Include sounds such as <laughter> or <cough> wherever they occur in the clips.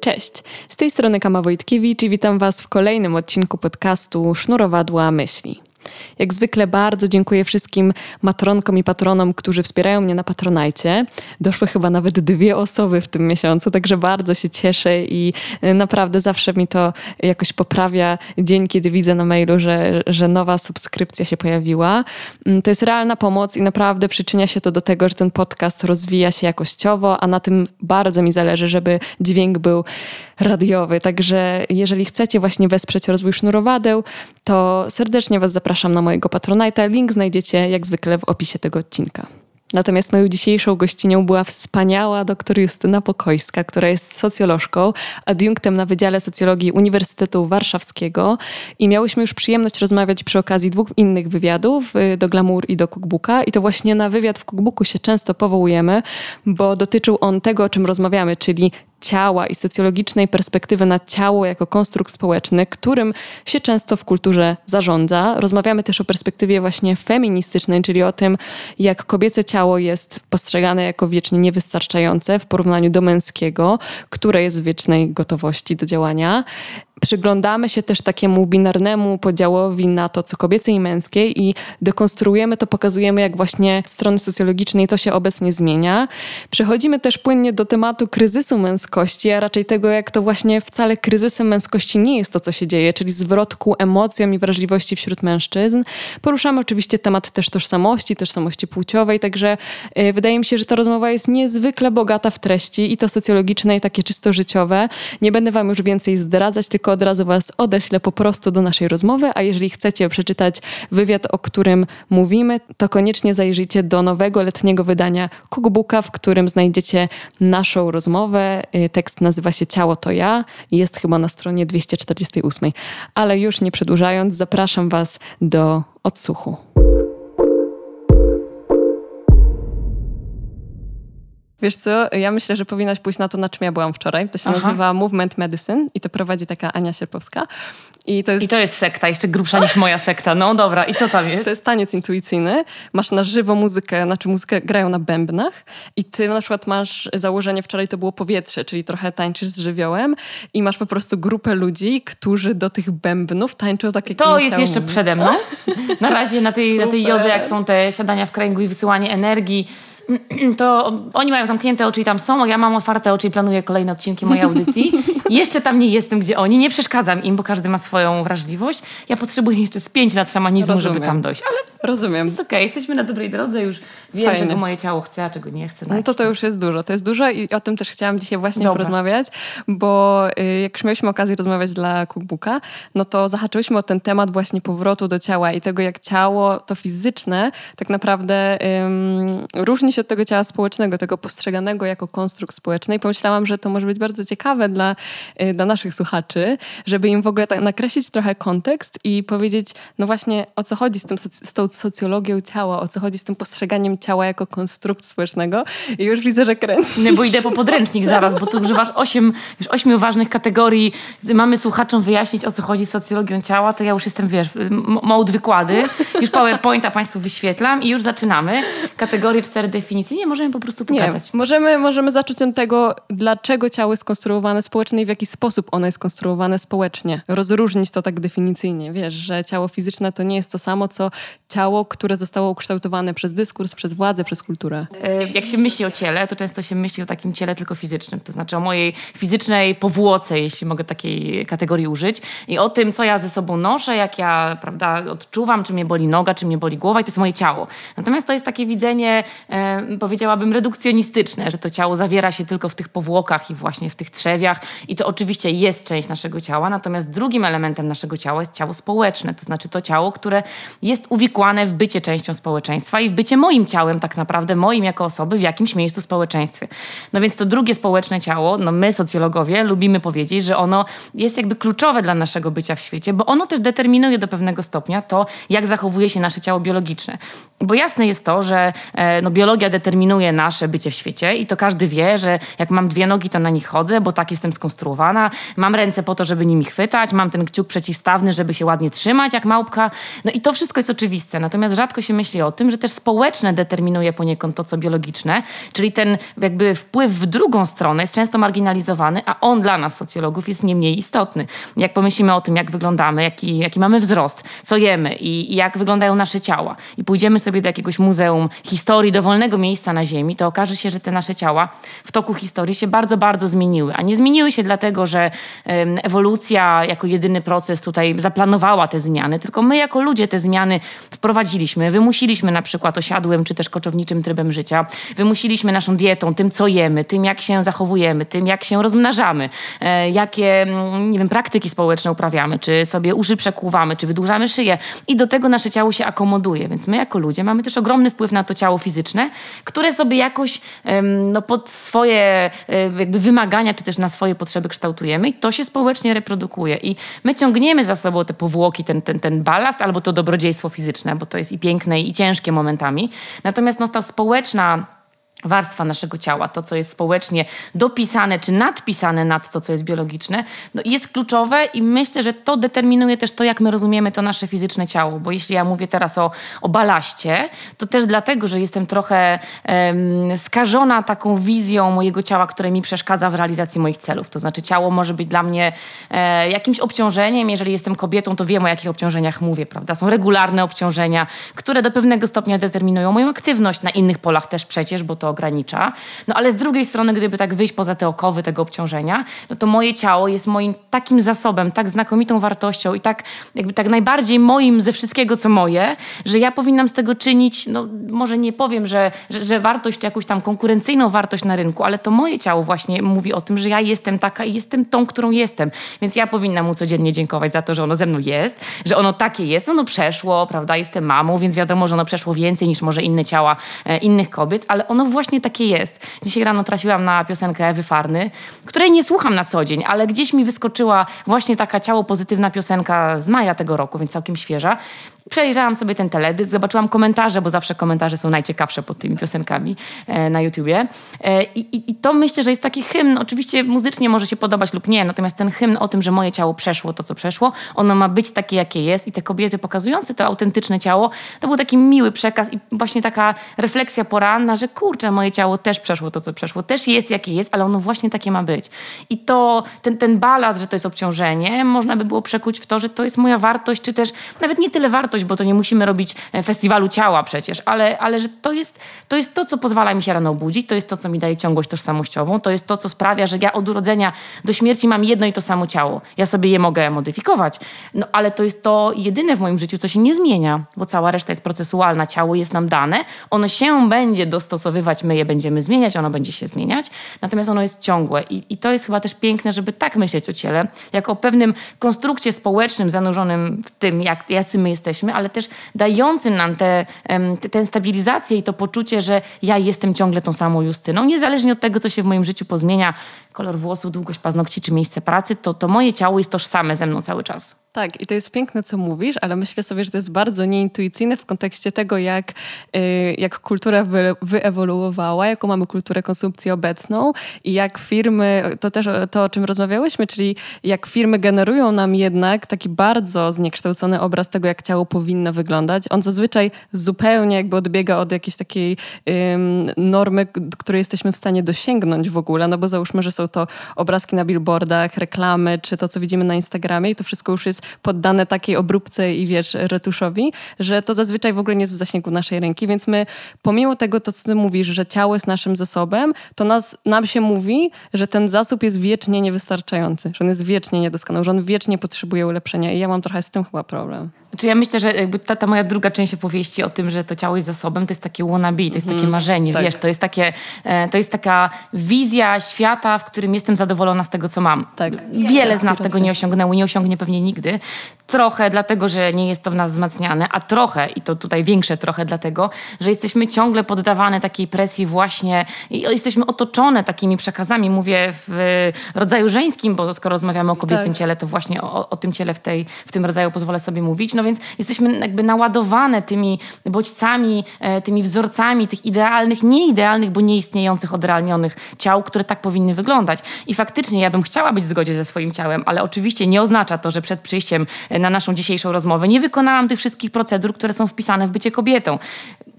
Cześć, z tej strony Kama Wojtkiewicz i witam Was w kolejnym odcinku podcastu Sznurowadła Myśli. Jak zwykle bardzo dziękuję wszystkim matronkom i patronom, którzy wspierają mnie na Patronajcie. Doszły chyba nawet dwie osoby w tym miesiącu, także bardzo się cieszę i y, naprawdę zawsze mi to jakoś poprawia dzień, kiedy widzę na mailu, że, że nowa subskrypcja się pojawiła. Mm, to jest realna pomoc i naprawdę przyczynia się to do tego, że ten podcast rozwija się jakościowo, a na tym bardzo mi zależy, żeby dźwięk był radiowy. Także jeżeli chcecie właśnie wesprzeć rozwój sznurowadeł, to serdecznie Was zapraszam na mojego Patronite'a. Link znajdziecie jak zwykle w opisie tego odcinka. Natomiast moją dzisiejszą gościnią była wspaniała dr Justyna Pokojska, która jest socjolożką, adiunktem na Wydziale Socjologii Uniwersytetu Warszawskiego i miałyśmy już przyjemność rozmawiać przy okazji dwóch innych wywiadów, y, do Glamour i do Cookbooka i to właśnie na wywiad w Cookbooku się często powołujemy, bo dotyczył on tego, o czym rozmawiamy, czyli ciała i socjologicznej perspektywy na ciało jako konstrukt społeczny, którym się często w kulturze zarządza. Rozmawiamy też o perspektywie właśnie feministycznej, czyli o tym, jak kobiece ciało jest postrzegane jako wiecznie niewystarczające w porównaniu do męskiego, które jest w wiecznej gotowości do działania przyglądamy się też takiemu binarnemu podziałowi na to, co kobiece i męskie i dekonstruujemy to, pokazujemy, jak właśnie strony socjologicznej to się obecnie zmienia. Przechodzimy też płynnie do tematu kryzysu męskości, a raczej tego, jak to właśnie wcale kryzysem męskości nie jest to, co się dzieje, czyli zwrot emocjom i wrażliwości wśród mężczyzn. Poruszamy oczywiście temat też tożsamości, tożsamości płciowej, także yy, wydaje mi się, że ta rozmowa jest niezwykle bogata w treści i to socjologiczne i takie czysto życiowe. Nie będę wam już więcej zdradzać, tylko od razu Was odeślę po prostu do naszej rozmowy, a jeżeli chcecie przeczytać wywiad, o którym mówimy, to koniecznie zajrzyjcie do nowego letniego wydania Cookbooka, w którym znajdziecie naszą rozmowę. Y, tekst nazywa się Ciało to ja i jest chyba na stronie 248. Ale już nie przedłużając, zapraszam Was do odsłuchu. Wiesz co, ja myślę, że powinnaś pójść na to, na czym ja byłam wczoraj. To się Aha. nazywa Movement Medicine i to prowadzi taka Ania Sierpowska. I to, jest... I to jest sekta, jeszcze grubsza niż moja sekta. No dobra, i co tam <laughs> jest? To jest taniec intuicyjny. Masz na żywo muzykę, znaczy muzykę grają na bębnach i ty na przykład masz założenie, wczoraj to było powietrze, czyli trochę tańczysz z żywiołem i masz po prostu grupę ludzi, którzy do tych bębnów tańczą tak jak To jest jeszcze przede mną. Na razie na tej, na tej jodze, jak są te siadania w kręgu i wysyłanie energii, <clears throat> to oni mają zamknięte oczy i tam są, a ja mam otwarte oczy i planuję kolejne odcinki mojej audycji. <laughs> jeszcze tam nie jestem, gdzie oni. Nie przeszkadzam im, bo każdy ma swoją wrażliwość. Ja potrzebuję jeszcze z pięć lat szamanizmu, Rozumiem. żeby tam dojść. Ale Rozumiem. Jest okej, okay. jesteśmy na dobrej drodze, już wiem, czego moje ciało chce, a czego nie chce. No to to już jest dużo. To jest dużo i o tym też chciałam dzisiaj właśnie Dobra. porozmawiać, bo y, jak już mieliśmy okazję rozmawiać dla Cookbooka, no to zahaczyłyśmy o ten temat właśnie powrotu do ciała i tego, jak ciało, to fizyczne, tak naprawdę różni się od tego ciała społecznego, tego postrzeganego jako konstrukt społeczny i pomyślałam, że to może być bardzo ciekawe dla, y, dla naszych słuchaczy, żeby im w ogóle tak nakreślić trochę kontekst i powiedzieć, no właśnie o co chodzi z, tym, z tą socjologią ciała, o co chodzi z tym postrzeganiem ciała jako konstrukt społecznego i już widzę, że kręci. Nie, bo idę po podręcznik zaraz, bo tu używasz osiem, już ośmiu ważnych kategorii. Mamy słuchaczom wyjaśnić, o co chodzi z socjologią ciała, to ja już jestem, wiesz, mode wykłady. Już PowerPointa Państwu wyświetlam i już zaczynamy. Kategorie, cztery definicje. Nie, możemy po prostu pokazać. Nie, możemy, możemy zacząć od tego, dlaczego ciało jest konstruowane społecznie i w jaki sposób ono jest konstruowane społecznie. Rozróżnić to tak definicyjnie. Wiesz, że ciało fizyczne to nie jest to samo, co ciało, które zostało ukształtowane przez dyskurs, przez władzę, przez kulturę. E, jak się myśli o ciele, to często się myśli o takim ciele tylko fizycznym, to znaczy o mojej fizycznej powłoce, jeśli mogę takiej kategorii użyć i o tym, co ja ze sobą noszę, jak ja prawda, odczuwam, czy mnie boli noga, czy mnie boli głowa i to jest moje ciało. Natomiast to jest takie widzenie, e, powiedziałabym, redukcjonistyczne, że to ciało zawiera się tylko w tych powłokach i właśnie w tych trzewiach i to oczywiście jest część naszego ciała, natomiast drugim elementem naszego ciała jest ciało społeczne, to znaczy to ciało, które jest uwikłane w bycie częścią społeczeństwa i w bycie moim ciałem tak naprawdę, moim jako osoby w jakimś miejscu w społeczeństwie. No więc to drugie społeczne ciało, no my socjologowie lubimy powiedzieć, że ono jest jakby kluczowe dla naszego bycia w świecie, bo ono też determinuje do pewnego stopnia to, jak zachowuje się nasze ciało biologiczne. Bo jasne jest to, że e, no, biologia determinuje nasze bycie w świecie i to każdy wie, że jak mam dwie nogi, to na nich chodzę, bo tak jestem skonstruowana. Mam ręce po to, żeby nimi chwytać, mam ten kciuk przeciwstawny, żeby się ładnie trzymać jak małpka. No i to wszystko jest oczywiste. Natomiast rzadko się myśli o tym, że też społeczne determinuje poniekąd to, co biologiczne, czyli ten jakby wpływ w drugą stronę jest często marginalizowany, a on dla nas, socjologów, jest nie mniej istotny. Jak pomyślimy o tym, jak wyglądamy, jaki, jaki mamy wzrost, co jemy i, i jak wyglądają nasze ciała i pójdziemy sobie do jakiegoś muzeum historii, dowolnego miejsca na Ziemi, to okaże się, że te nasze ciała w toku historii się bardzo, bardzo zmieniły. A nie zmieniły się dlatego, że ewolucja jako jedyny proces tutaj zaplanowała te zmiany, tylko my jako ludzie te zmiany wprowadziliśmy, wymusiliśmy na przykład osiadłym czy też koczowniczym trybem życia, wymusiliśmy naszą dietą, tym co jemy, tym jak się zachowujemy, tym jak się rozmnażamy, e, jakie, mm, nie wiem, praktyki społeczne uprawiamy, czy sobie uszy przekłuwamy, czy wydłużamy szyję i do tego nasze ciało się akomoduje. Więc my jako ludzie mamy też ogromny wpływ na to ciało fizyczne, które sobie jakoś no, pod swoje jakby wymagania, czy też na swoje potrzeby kształtujemy i to się społecznie reprodukuje. I my ciągniemy za sobą te powłoki, ten, ten, ten balast albo to dobrodziejstwo fizyczne, bo to jest i piękne, i ciężkie momentami. Natomiast no, ta społeczna warstwa naszego ciała, to co jest społecznie dopisane czy nadpisane nad to, co jest biologiczne, no jest kluczowe i myślę, że to determinuje też to, jak my rozumiemy to nasze fizyczne ciało. Bo jeśli ja mówię teraz o, o balaście, to też dlatego, że jestem trochę um, skażona taką wizją mojego ciała, które mi przeszkadza w realizacji moich celów. To znaczy ciało może być dla mnie e, jakimś obciążeniem. Jeżeli jestem kobietą, to wiem o jakich obciążeniach mówię, prawda? Są regularne obciążenia, które do pewnego stopnia determinują moją aktywność na innych polach też przecież, bo to ogranicza. No ale z drugiej strony, gdyby tak wyjść poza te okowy tego obciążenia, no to moje ciało jest moim takim zasobem, tak znakomitą wartością i tak jakby tak najbardziej moim ze wszystkiego, co moje, że ja powinnam z tego czynić, no może nie powiem, że, że, że wartość, jakąś tam konkurencyjną wartość na rynku, ale to moje ciało właśnie mówi o tym, że ja jestem taka i jestem tą, którą jestem. Więc ja powinnam mu codziennie dziękować za to, że ono ze mną jest, że ono takie jest, ono przeszło, prawda, jestem mamą, więc wiadomo, że ono przeszło więcej niż może inne ciała e, innych kobiet, ale ono właśnie właśnie takie jest. Dzisiaj rano trafiłam na piosenkę Ewy Farny, której nie słucham na co dzień, ale gdzieś mi wyskoczyła właśnie taka ciało pozytywna piosenka z maja tego roku, więc całkiem świeża. Przejrzałam sobie ten teledysk, zobaczyłam komentarze, bo zawsze komentarze są najciekawsze pod tymi piosenkami e, na YouTubie. E, i, I to myślę, że jest taki hymn. Oczywiście muzycznie może się podobać lub nie, natomiast ten hymn o tym, że moje ciało przeszło to, co przeszło, ono ma być takie, jakie jest i te kobiety pokazujące to autentyczne ciało, to był taki miły przekaz i właśnie taka refleksja poranna, że kurczę, moje ciało też przeszło to, co przeszło, też jest, jakie jest, ale ono właśnie takie ma być. I to, ten, ten balans, że to jest obciążenie, można by było przekuć w to, że to jest moja wartość, czy też nawet nie tyle wartość, bo to nie musimy robić e, festiwalu ciała przecież, ale, ale że to jest, to jest to, co pozwala mi się rano budzić, to jest to, co mi daje ciągłość tożsamościową, to jest to, co sprawia, że ja od urodzenia do śmierci mam jedno i to samo ciało. Ja sobie je mogę modyfikować, no ale to jest to jedyne w moim życiu, co się nie zmienia, bo cała reszta jest procesualna, ciało jest nam dane, ono się będzie dostosowywać, my je będziemy zmieniać, ono będzie się zmieniać, natomiast ono jest ciągłe i, i to jest chyba też piękne, żeby tak myśleć o ciele, jako o pewnym konstrukcie społecznym zanurzonym w tym, jak, jacy my jesteśmy, jesteśmy, ale też dającym nam tę te, te, stabilizację i to poczucie, że ja jestem ciągle tą samą Justyną, niezależnie od tego, co się w moim życiu pozmienia, kolor włosów, długość paznokci czy miejsce pracy, to, to moje ciało jest tożsame ze mną cały czas. Tak, i to jest piękne, co mówisz, ale myślę sobie, że to jest bardzo nieintuicyjne w kontekście tego, jak, y, jak kultura wy, wyewoluowała, jaką mamy kulturę konsumpcji obecną i jak firmy, to też to, o czym rozmawiałyśmy, czyli jak firmy generują nam jednak taki bardzo zniekształcony obraz tego, jak ciało powinno wyglądać. On zazwyczaj zupełnie jakby odbiega od jakiejś takiej normy, której jesteśmy w stanie dosięgnąć w ogóle, no bo załóżmy, że są to obrazki na billboardach, reklamy, czy to, co widzimy na Instagramie i to wszystko już jest poddane takiej obróbce i wiesz, retuszowi, że to zazwyczaj w ogóle nie jest w zasięgu naszej ręki, więc my pomimo tego, to co ty mówisz, że ciało jest naszym zasobem, to nas, nam się mówi, że ten zasób jest wiecznie niewystarczający, że on jest wiecznie niedoskonały, że on wiecznie potrzebuje ulepszenia i ja mam trochę z tym chyba problem. Znaczy ja myślę, że jakby ta, ta moja druga część opowieści o tym, że to ciało jest zasobem, to jest takie wannabe, to jest takie mhm. marzenie, tak. wiesz, to jest, takie, e, to jest taka wizja świata, w którym jestem zadowolona z tego, co mam. Tak. Wiele z nas tego nie osiągnęło, nie osiągnie pewnie nigdy. Trochę dlatego, że nie jest to w nas wzmacniane, a trochę, i to tutaj większe trochę dlatego, że jesteśmy ciągle poddawane takiej presji właśnie i jesteśmy otoczone takimi przekazami. Mówię w rodzaju żeńskim, bo skoro rozmawiamy o kobiecym tak. ciele, to właśnie o, o, tym ciele w, tej, w tym rodzaju pozwolę sobie mówić. No więc jesteśmy jakby naładowane tymi bodźcami, e, tymi wzorcami tych idealnych, nieidealnych, bo nieistniejących, odrealnionych ciał, które tak powinny wyglądać. I faktycznie ja bym chciała być w zgodzie ze swoim ciałem, ale oczywiście nie oznacza to, że przed przyjściem na naszą dzisiejszą rozmowę nie wykonałam tych wszystkich procedur, które są wpisane w bycie kobietą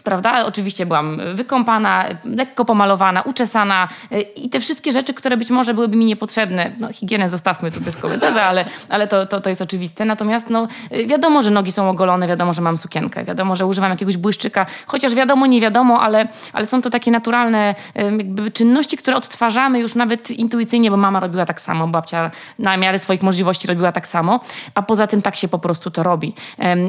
prawda? Oczywiście byłam wykąpana, lekko pomalowana, uczesana y, i te wszystkie rzeczy, które być może byłyby mi niepotrzebne. No, higienę zostawmy tu bez komentarza, ale, ale to, to, to jest oczywiste. Natomiast no, wiadomo, że nogi są ogolone, wiadomo, że mam sukienkę, wiadomo, że używam jakiegoś błyszczyka, chociaż wiadomo, nie wiadomo, ale, ale są to takie naturalne jakby czynności, które odtwarzamy już nawet intuicyjnie, bo mama robiła tak samo, babcia na miarę swoich możliwości robiła tak samo, a poza tym tak się po prostu to robi.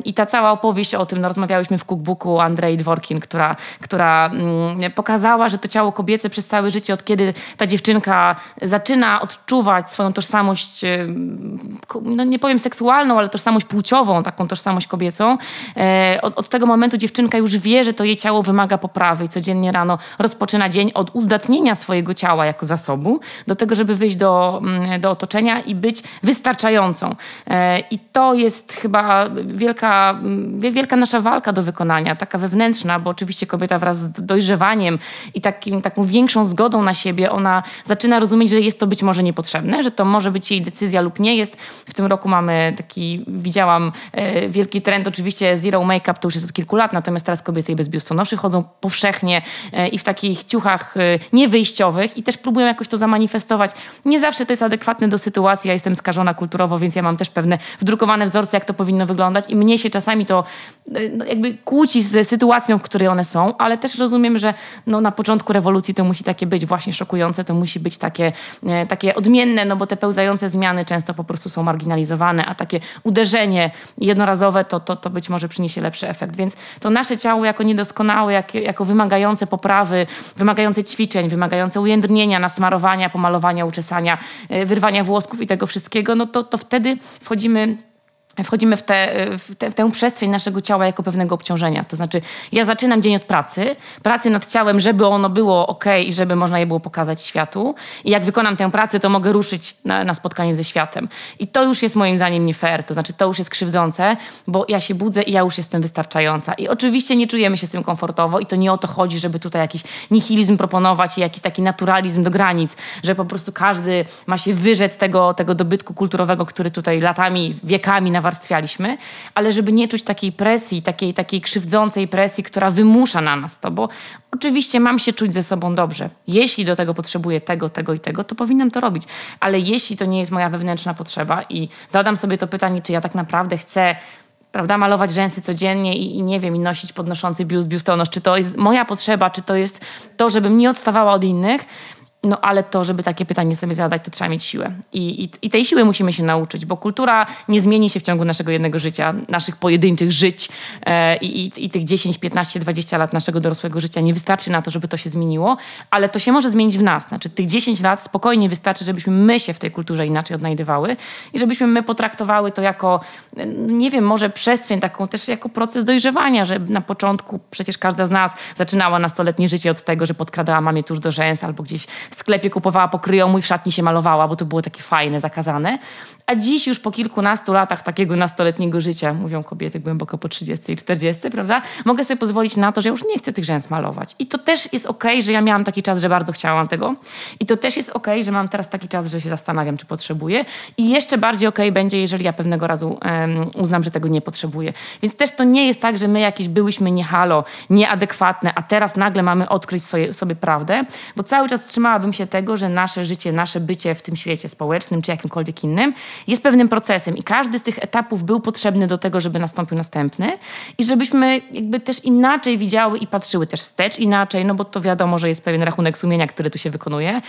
I ta cała opowieść o tym, no, rozmawiałyśmy w cookbooku Andrei Dworki, która, która mm, pokazała, że to ciało kobiece przez całe życie, od kiedy ta dziewczynka zaczyna odczuwać swoją tożsamość, no nie powiem seksualną, ale tożsamość płciową, taką tożsamość kobiecą, e, od, od tego momentu dziewczynka już wie, że to jej ciało wymaga poprawy i codziennie rano rozpoczyna dzień od uzdatnienia swojego ciała jako zasobu do tego, żeby wyjść do, mm, do otoczenia i być wystarczającą. E, I to jest chyba wielka, wielka nasza walka do wykonania, taka wewnętrzna, bo oczywiście kobieta wraz z dojrzewaniem i takim, taką większą zgodą na siebie, ona zaczyna rozumieć, że jest to być może niepotrzebne, że to może być jej decyzja lub nie jest. W tym roku mamy taki, widziałam e, wielki trend, oczywiście zero make-up to już jest od kilku lat, natomiast teraz kobiety bez biustonoszy chodzą powszechnie e, i w takich ciuchach e, niewyjściowych i też próbują jakoś to zamanifestować. Nie zawsze to jest adekwatne do sytuacji, ja jestem skażona kulturowo, więc ja mam też pewne wdrukowane wzorce, jak to powinno wyglądać i mnie się czasami to e, no, jakby kłóci z sytuacją, w której one są, ale też rozumiem, że no, na początku rewolucji to musi takie być właśnie szokujące, to musi być takie, takie odmienne, no bo te pełzające zmiany często po prostu są marginalizowane, a takie uderzenie jednorazowe to, to, to być może przyniesie lepszy efekt. Więc to nasze ciało jako niedoskonałe, jak, jako wymagające poprawy, wymagające ćwiczeń, wymagające ujędrnienia, nasmarowania, pomalowania, uczesania, e, wyrwania włosków i tego wszystkiego, no to, to wtedy wchodzimy wchodzimy w, te, w, te, w, tę przestrzeń naszego ciała jako pewnego obciążenia. To znaczy, ja zaczynam dzień od pracy, pracy nad ciałem, żeby ono było ok i żeby można je było pokazać światu. I jak wykonam tę pracę, to mogę ruszyć na, na spotkanie ze światem. I to już jest moim zdaniem nie fair. To znaczy, to już jest krzywdzące, bo ja się budzę i ja już jestem wystarczająca. I oczywiście nie czujemy się z tym komfortowo i to nie o to chodzi, żeby tutaj jakiś nihilizm proponować i jakiś taki naturalizm do granic, że po prostu każdy ma się wyrzec tego, tego dobytku kulturowego, który tutaj latami, wiekami na nawarstwialiśmy, ale żeby nie czuć takiej presji, takiej, takiej krzywdzącej presji, która wymusza na nas to, bo oczywiście mam się czuć ze sobą dobrze. Jeśli do tego potrzebuję tego, tego i tego, to powinnam to robić. Ale jeśli to nie jest moja wewnętrzna potrzeba i zadam sobie to pytanie, czy ja tak naprawdę chcę prawda, malować rzęsy codziennie i, i, nie wiem, i nosić podnoszący biust, biustonosz, czy to jest moja potrzeba, czy to jest to, żebym nie odstawała od innych, no ale to, żeby takie pytanie sobie zadać, to trzeba mieć siłę. I, i, I, tej siły musimy się nauczyć, bo kultura nie zmieni się w ciągu naszego jednego życia, naszych pojedynczych żyć e, i, i, tych 10, 15, 20 lat naszego dorosłego życia nie wystarczy na to, żeby to się zmieniło, ale to się może zmienić w nas. Znaczy tych 10 lat spokojnie wystarczy, żebyśmy my się w tej kulturze inaczej odnajdywały i żebyśmy my potraktowały to jako, nie wiem, może przestrzeń taką też jako proces dojrzewania, że na początku przecież każda z nas zaczynała nastoletnie życie od tego, że podkradała mamie tuż do rzęs albo gdzieś w sklepie kupowała pokryjomu i w szatni się malowała, bo to było takie fajne, zakazane. A dziś już po kilkunastu latach takiego nastoletniego życia, mówią kobiety głęboko po 30 i 40, prawda? Mogę sobie pozwolić na to, że już nie chcę tych rzęs malować. I to też jest okej, okay, że ja miałam taki czas, że bardzo chciałam tego. I to też jest okej, okay, że mam teraz taki czas, że się zastanawiam, czy potrzebuję. I jeszcze bardziej okej okay będzie, jeżeli ja pewnego razu um, uznam, że tego nie potrzebuję. Więc też to nie jest tak, że my jakieś byłyśmy nie halo, nieadekwatne, a teraz nagle mamy odkryć sobie, sobie prawdę, bo cały czas trzymałabym się tego, że nasze życie, nasze bycie w tym świecie społecznym czy jakimkolwiek innym jest pewnym procesem i każdy z tych etapów był potrzebny do tego, żeby nastąpił następny i żebyśmy jakby też inaczej widziały i patrzyły też wstecz inaczej, no bo to wiadomo, że jest pewien rachunek sumienia, który tu się wykonuje.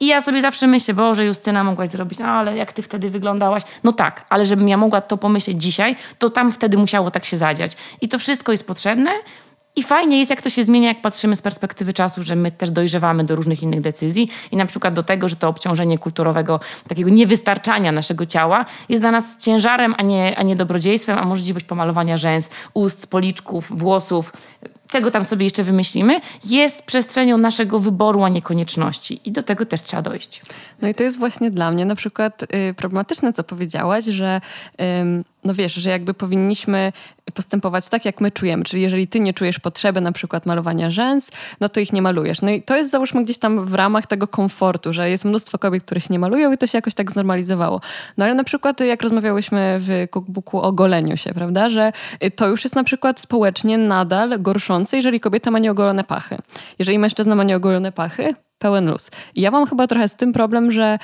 I ja sobie zawsze myślę, Boże, Justyna, mogłaś zrobić, no ale jak ty wtedy wyglądałaś? No tak, ale żebym ja mogła to pomyśleć dzisiaj, to tam wtedy musiało tak się zadziać. I to wszystko jest potrzebne, I fajnie jest, jak to się zmienia, jak patrzymy z perspektywy czasu, że my też dojrzewamy do różnych innych decyzji i na przykład do tego, że to obciążenie kulturowego, takiego niewystarczania naszego ciała jest dla nas ciężarem, a nie, a nie dobrodziejstwem, a możliwość pomalowania rzęs, ust, policzków, włosów, czego tam sobie jeszcze wymyślimy, jest przestrzenią naszego wyboru, a nie konieczności. I do tego też trzeba dojść. No i to jest właśnie dla mnie na przykład y, problematyczne, co powiedziałaś, że y, no wiesz, że jakby powinniśmy postępować tak, jak my czujemy. Czyli jeżeli ty nie czujesz potrzeby na przykład malowania rzęs, no to ich nie malujesz. No i to jest załóżmy gdzieś tam w ramach tego komfortu, że jest mnóstwo kobiet, które się nie malują i to się jakoś tak znormalizowało. No ale na przykład jak rozmawiałyśmy w cookbooku o goleniu się, prawda, że to już jest na przykład społecznie nadal gorszące, jeżeli kobieta ma nieogolone pachy. Jeżeli mężczyzna ma nieogolone pachy, pełen luz. I ja mam chyba trochę z tym problem, że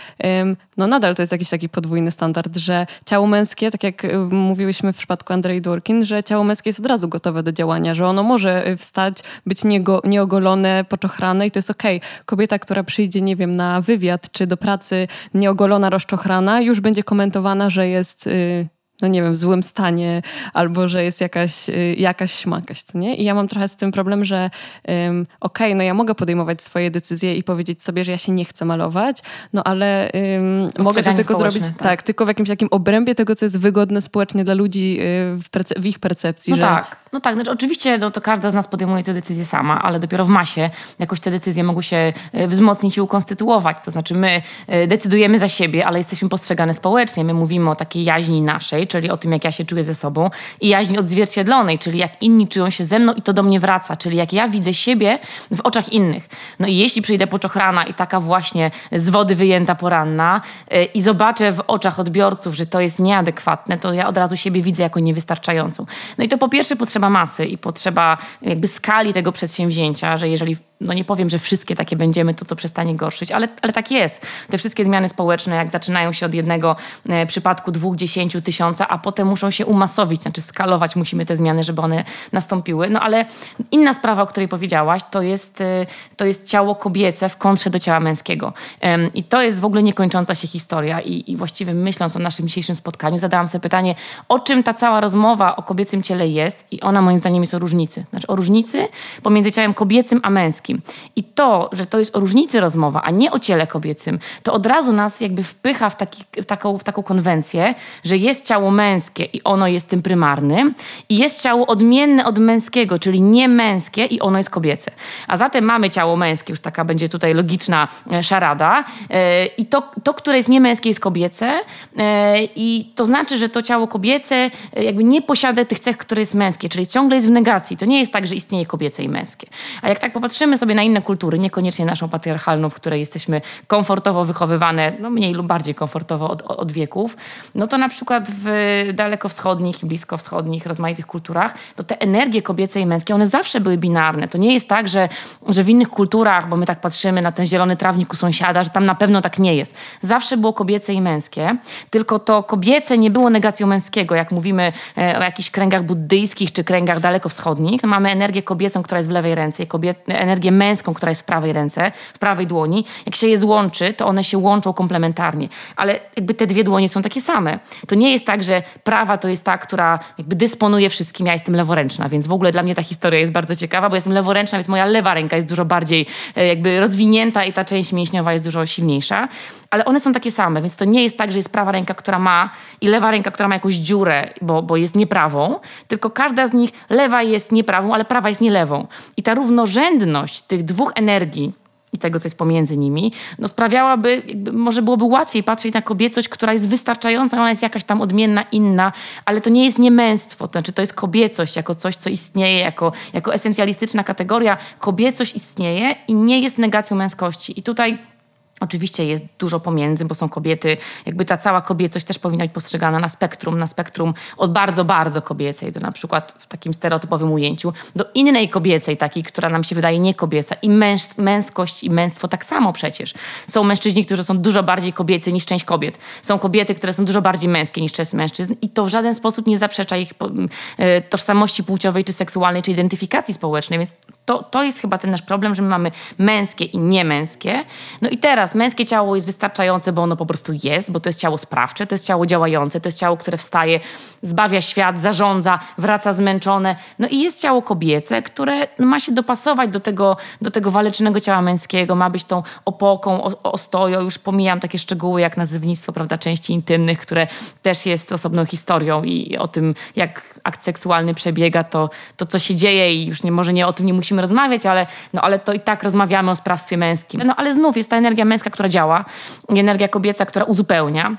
no nadal to jest jakiś taki podwójny standard, że ciało męskie, tak jak mówiłyśmy w przypadku Andrei Durkin, że ciało męskie jest od razu gotowe do działania, że ono może y, wstać, być niego, nieogolone, poczochrane i to jest okej. Okay. Kobieta, która przyjdzie, nie wiem, na wywiad czy do pracy nieogolona, rozczochrana, już będzie komentowana, że jest... Yy, no nie wiem, w złym stanie, albo że jest jakaś, y, jakaś śmakaś, co nie? I ja mam trochę z tym problem, że um, okej, okay, no ja mogę podejmować swoje decyzje i powiedzieć sobie, że ja się nie chcę malować, no ale um, mogę to tylko zrobić tak. tak. tylko w jakimś takim obrębie tego, co jest wygodne społecznie dla ludzi y, w, w ich percepcji. No że... tak, no tak, znaczy oczywiście no to każda z nas podejmuje te decyzje sama, ale dopiero w masie jakoś te decyzje mogą się y, wzmocnić i ukonstytuować. To znaczy my decydujemy za siebie, ale jesteśmy postrzegane społecznie. My mówimy o takiej jaźni naszej, czyli o tym, jak ja się czuję ze sobą, i jaźni odzwierciedlonej, czyli jak inni czują się ze mną i to do mnie wraca, czyli jak ja widzę siebie w oczach innych. No i jeśli przyjdę poczochrana i taka właśnie z wody wyjęta poranna yy, i zobaczę w oczach odbiorców, że to jest nieadekwatne, to ja od razu siebie widzę jako niewystarczającą. No i to po pierwsze potrzeba masy i potrzeba jakby skali tego przedsięwzięcia, że jeżeli no nie powiem, że wszystkie takie będziemy, to to przestanie gorszyć, ale, ale tak jest. Te wszystkie zmiany społeczne, jak zaczynają się od jednego e, przypadku, dwóch, dziesięciu, tysiąca, a potem muszą się umasowić, znaczy skalować musimy te zmiany, żeby one nastąpiły. No ale inna sprawa, o której powiedziałaś, to jest, e, to jest ciało kobiece w kontrze do ciała męskiego. E, I to jest w ogóle niekończąca się historia i, i właściwie myśląc o naszym dzisiejszym spotkaniu, zadałam sobie pytanie, o czym ta cała rozmowa o kobiecym ciele jest i ona moim zdaniem jest o różnicy. Znaczy o różnicy pomiędzy ciałem kobiecym a męskim męskim. I to, że to jest o różnicy rozmowa, a nie o ciele kobiecym, to od razu nas jakby wpycha w, taki, w, taką, w taką konwencję, że jest ciało męskie i ono jest tym prymarnym, i jest ciało odmienne od męskiego, czyli nie męskie i ono jest kobiece. A zatem mamy ciało męskie, już taka będzie tutaj logiczna e, szarada, e, i to, to które jest niemęskie, jest kobiece, e, i to znaczy, że to ciało kobiece jakby nie posiada tych cech, które jest męskie, czyli ciągle jest w negacji. To nie jest tak, że istnieje kobiece i męskie. A jak tak popatrzymy sobie na inne kultury, niekoniecznie naszą patriarchalną, w której jesteśmy komfortowo wychowywane, no mniej lub bardziej komfortowo od, od wieków, no to na przykład w dalekowschodnich i bliskowschodnich, rozmaitych kulturach, to te energie kobiece i męskie, one zawsze były binarne. To nie jest tak, że, że w innych kulturach, bo my tak patrzymy na ten zielony trawnik u sąsiada, że tam na pewno tak nie jest. Zawsze było kobiece i męskie, tylko to kobiece nie było negacją męskiego. Jak mówimy e, o jakichś kręgach buddyjskich czy kręgach dalekowschodnich, to mamy energię kobiecą, która jest w lewej ręce, kobiet, energię energię męską, która jest w prawej ręce, w prawej dłoni, jak się je złączy, to one się łączą komplementarnie. Ale jakby te dwie dłonie są takie same. To nie jest tak, że prawa to jest ta, która jakby dysponuje wszystkim, ja jestem leworęczna, więc w ogóle dla mnie ta historia jest bardzo ciekawa, bo jestem leworęczna, więc moja lewa ręka jest dużo bardziej e, jakby rozwinięta i ta część mięśniowa jest dużo silniejsza ale one są takie same, więc to nie jest tak, że jest prawa ręka, która ma i lewa ręka, która ma jakąś dziurę, bo, bo jest nieprawą, tylko każda z nich, lewa jest nieprawą, ale prawa jest nie lewą. I ta równorzędność tych dwóch energii, i tego, co jest pomiędzy nimi, no sprawiałaby, może byłoby łatwiej patrzeć na kobiecość, która jest wystarczająca, ona jest jakaś tam odmienna, inna, ale to nie jest niemęstwo, to znaczy to jest kobiecość jako coś, co istnieje, jako, jako esencjalistyczna kategoria. Kobiecość istnieje i nie jest negacją męskości. I tutaj Oczywiście jest dużo pomiędzy, bo są kobiety, jakby ta cała kobiecość też powinna być postrzegana na spektrum, na spektrum od bardzo, bardzo kobiecej, do na przykład w takim stereotypowym ujęciu, do innej kobiecej, takiej, która nam się wydaje nie kobieca. I męż, męskość i męstwo tak samo przecież. Są mężczyźni, którzy są dużo bardziej kobiecy niż część kobiet. Są kobiety, które są dużo bardziej męskie niż część mężczyzn i to w żaden sposób nie zaprzecza ich e, tożsamości płciowej, czy seksualnej, czy identyfikacji społecznej, więc to, to jest chyba ten nasz problem, że my mamy męskie i niemęskie. No i teraz męskie ciało jest wystarczające, bo ono po prostu jest, bo to jest ciało sprawcze, to jest ciało działające, to jest ciało, które wstaje, zbawia świat, zarządza, wraca zmęczone. No i jest ciało kobiece, które ma się dopasować do tego, do tego walecznego ciała męskiego, ma być tą opoką, ostoją. Już pomijam takie szczegóły jak nazywnictwo, prawda, części intymnych, które też jest osobną historią i o tym, jak akt seksualny przebiega, to, to co się dzieje i już nie, może nie o tym nie musimy rozmawiać, ale, no, ale to i tak rozmawiamy o sprawstwie męskim. No ale znów jest ta energia męska, która działa, energia kobieca, która uzupełnia.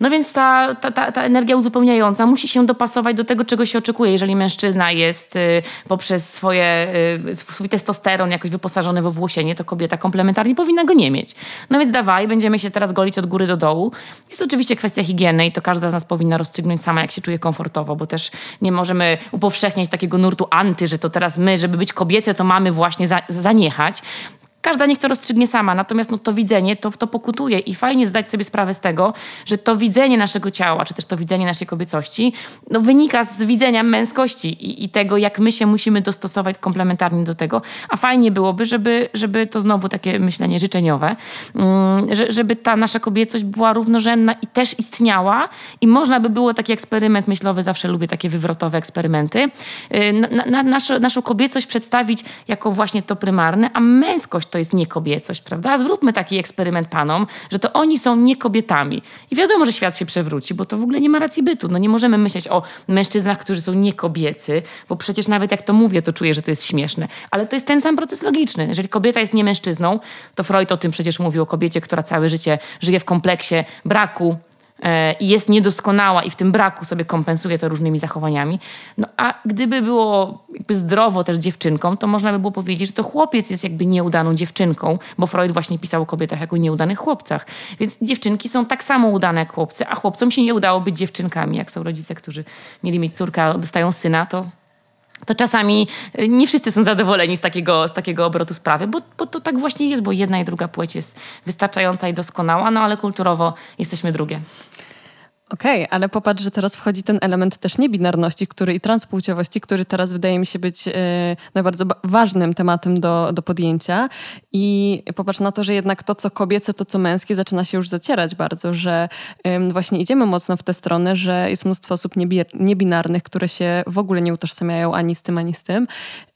No więc ta, ta, ta, ta, energia uzupełniająca musi się dopasować do tego, czego się oczekuje. Jeżeli mężczyzna jest y, poprzez swoje, y, swój testosteron jakoś wyposażony we włosienie, to kobieta komplementarnie powinna go nie mieć. No więc dawaj, będziemy się teraz golić od góry do dołu. Jest oczywiście kwestia higieny i to każda z nas powinna rozstrzygnąć sama, jak się czuje komfortowo, bo też nie możemy upowszechniać takiego nurtu anty, że to teraz my, żeby być kobiece, to mamy właśnie za, zaniechać. Każda niech to rozstrzygnie sama, natomiast no, to widzenie to, to pokutuje i fajnie zdać sobie sprawę z tego, że to widzenie naszego ciała, czy też to widzenie naszej kobiecości, no, wynika z widzenia męskości i, i tego, jak my się musimy dostosować komplementarnie do tego. A fajnie byłoby, żeby, żeby to znowu takie myślenie życzeniowe, um, żeby ta nasza kobiecość była równorzędna i też istniała i można by było taki eksperyment myślowy, zawsze lubię takie wywrotowe eksperymenty, y, na, na, naszą, naszą kobiecość przedstawić jako właśnie to prymarne, a męskość to jest niekobiecość, prawda? Zróbmy taki eksperyment panom, że to oni są nie kobietami. I wiadomo, że świat się przewróci, bo to w ogóle nie ma racji bytu. No nie możemy myśleć o mężczyznach, którzy są niekobiecy, bo przecież nawet jak to mówię, to czuję, że to jest śmieszne. Ale to jest ten sam proces logiczny. Jeżeli kobieta jest nie mężczyzną, to Freud o tym przecież mówił o kobiecie, która całe życie żyje w kompleksie braku i jest niedoskonała i w tym braku sobie kompensuje to różnymi zachowaniami. No a gdyby było jakby zdrowo też dziewczynką, to można by było powiedzieć, że to chłopiec jest jakby nieudaną dziewczynką, bo Freud właśnie pisał o kobietach jako nieudanych chłopcach. Więc dziewczynki są tak samo udane jak chłopcy, a chłopcom się nie udało być dziewczynkami. Jak są rodzice, którzy mieli mieć córkę, a dostają syna, to to czasami y, nie wszyscy są zadowoleni z takiego, z takiego obrotu sprawy, bo, bo to tak właśnie jest, bo jedna i druga płeć jest wystarczająca i doskonała, no ale kulturowo jesteśmy drugie. Okej, okay, ale popatrz, że teraz wchodzi ten element też niebinarności który, i transpłciowości, który teraz wydaje mi się być bardzo ważnym tematem do, do podjęcia. I popatrz na to, że jednak to, co kobiece, to, co męskie, zaczyna się już zacierać bardzo, że e, właśnie idziemy mocno w tę stronę, że jest mnóstwo osób niebinarnych, które się w ogóle nie utożsamiają ani z tym, ani z tym.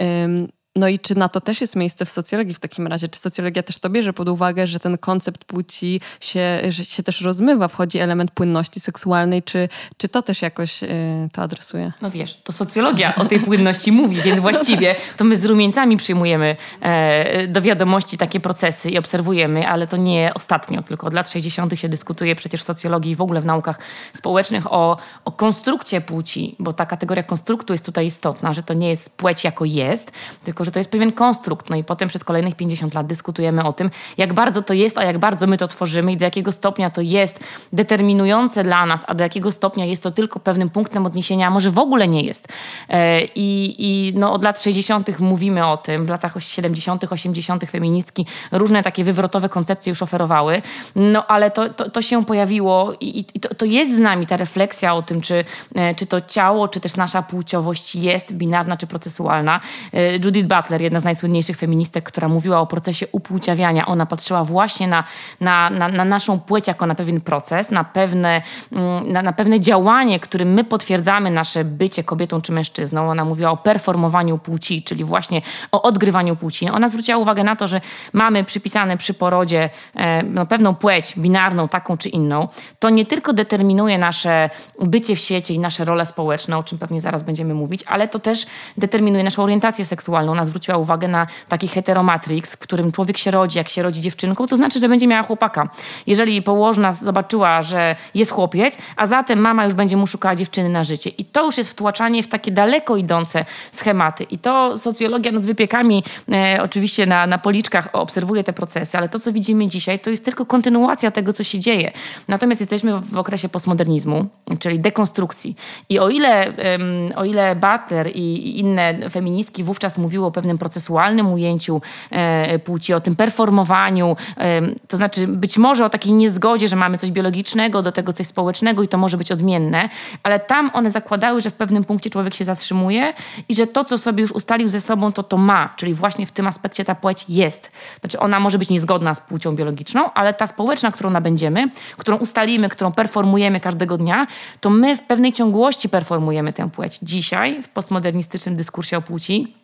E, no i czy na to też jest miejsce w socjologii w takim razie? Czy socjologia też to bierze pod uwagę, że ten koncept płci się, się też rozmywa, wchodzi element płynności seksualnej? Czy, czy to też jakoś y, to adresuje? No wiesz, to socjologia o tej płynności mówi, więc właściwie to my z rumieńcami przyjmujemy e, do wiadomości takie procesy i obserwujemy, ale to nie ostatnio, tylko od lat 60. się dyskutuje przecież w socjologii i w ogóle w naukach społecznych o, o konstrukcie płci, bo ta kategoria konstruktu jest tutaj istotna, że to nie jest płeć jako jest, tylko że że to jest pewien konstrukt. No i potem przez kolejnych 50 lat dyskutujemy o tym, jak bardzo to jest, a jak bardzo my to tworzymy i do jakiego stopnia to jest determinujące dla nas, a do jakiego stopnia jest to tylko pewnym punktem odniesienia, a może w ogóle nie jest. E, I, i no od lat 60. mówimy o tym, w latach 70., 80. feministki różne takie wywrotowe koncepcje już oferowały, no ale to, to, to się pojawiło i, i to, to, jest z nami ta refleksja o tym, czy, e, czy to ciało, czy też nasza płciowość jest binarna czy procesualna. E, Judith Butler, jedna z najsłynniejszych feministek, która mówiła o procesie upłciawiania. Ona patrzyła właśnie na, na, na, na naszą płeć jako na pewien proces, na pewne, mm, na, na pewne działanie, którym my potwierdzamy nasze bycie kobietą czy mężczyzną. Ona mówiła o performowaniu płci, czyli właśnie o odgrywaniu płci. Ona zwróciła uwagę na to, że mamy przypisane przy porodzie e, no, pewną płeć binarną, taką czy inną. To nie tylko determinuje nasze bycie w świecie i nasze role społeczne, o czym pewnie zaraz będziemy mówić, ale to też determinuje naszą orientację seksualną, ona zwróciła uwagę na taki heteromatrix, w którym człowiek się rodzi, jak się rodzi dziewczynką, to znaczy, że będzie miała chłopaka. Jeżeli położna zobaczyła, że jest chłopiec, a zatem mama już będzie mu szukała dziewczyny na życie. I to już jest wtłaczanie w takie daleko idące schematy. I to socjologia no, z wypiekami e, oczywiście na, na policzkach obserwuje te procesy, ale to, co widzimy dzisiaj, to jest tylko kontynuacja tego, co się dzieje. Natomiast jesteśmy w, okresie postmodernizmu, czyli dekonstrukcji. I o ile, um, o ile Butler i, i inne feministki wówczas mówiło o pewnym procesualnym ujęciu e, płci, o tym performowaniu, e, to znaczy być może o takiej niezgodzie, że mamy coś biologicznego, do tego coś społecznego i to może być odmienne, ale tam one zakładały, że w pewnym punkcie człowiek się zatrzymuje i że to, co sobie już ustalił ze sobą, to to ma, czyli właśnie w tym aspekcie ta płeć jest. Znaczy ona może być niezgodna z płcią biologiczną, ale ta społeczna, którą nabędziemy, którą ustalimy, którą performujemy każdego dnia, to my w pewnej ciągłości performujemy tę płeć. Dzisiaj w postmodernistycznym dyskursie o płci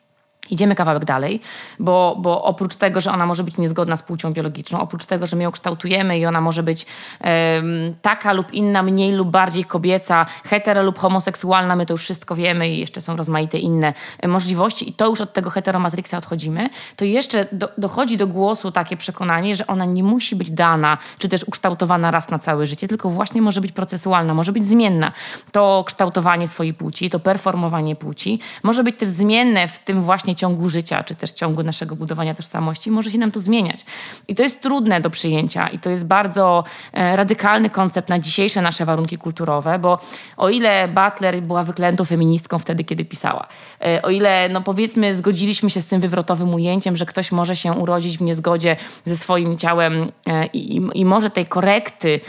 Idziemy kawałek dalej, bo, bo oprócz tego, że ona może być niezgodna z płcią biologiczną, oprócz tego, że my ją kształtujemy i ona może być um, taka lub inna, mniej lub bardziej kobieca, hetero lub homoseksualna, my to już wszystko wiemy i jeszcze są rozmaite inne możliwości i to już od tego heteromatryksa odchodzimy, to jeszcze do, dochodzi do głosu takie przekonanie, że ona nie musi być dana, czy też ukształtowana raz na całe życie, tylko właśnie może być procesualna, może być zmienna. To kształtowanie swojej płci, to performowanie płci może być też zmienne w tym właśnie ciągu życia, czy też ciągu naszego budowania tożsamości, może się nam to zmieniać. I to jest trudne do przyjęcia i to jest bardzo e, radykalny koncept na dzisiejsze nasze warunki kulturowe, bo o ile Butler była wyklętą feministką wtedy, kiedy pisała, e, o ile, no powiedzmy, zgodziliśmy się z tym wywrotowym ujęciem, że ktoś może się urodzić w niezgodzie ze swoim ciałem e, i, i, i może tej korekty,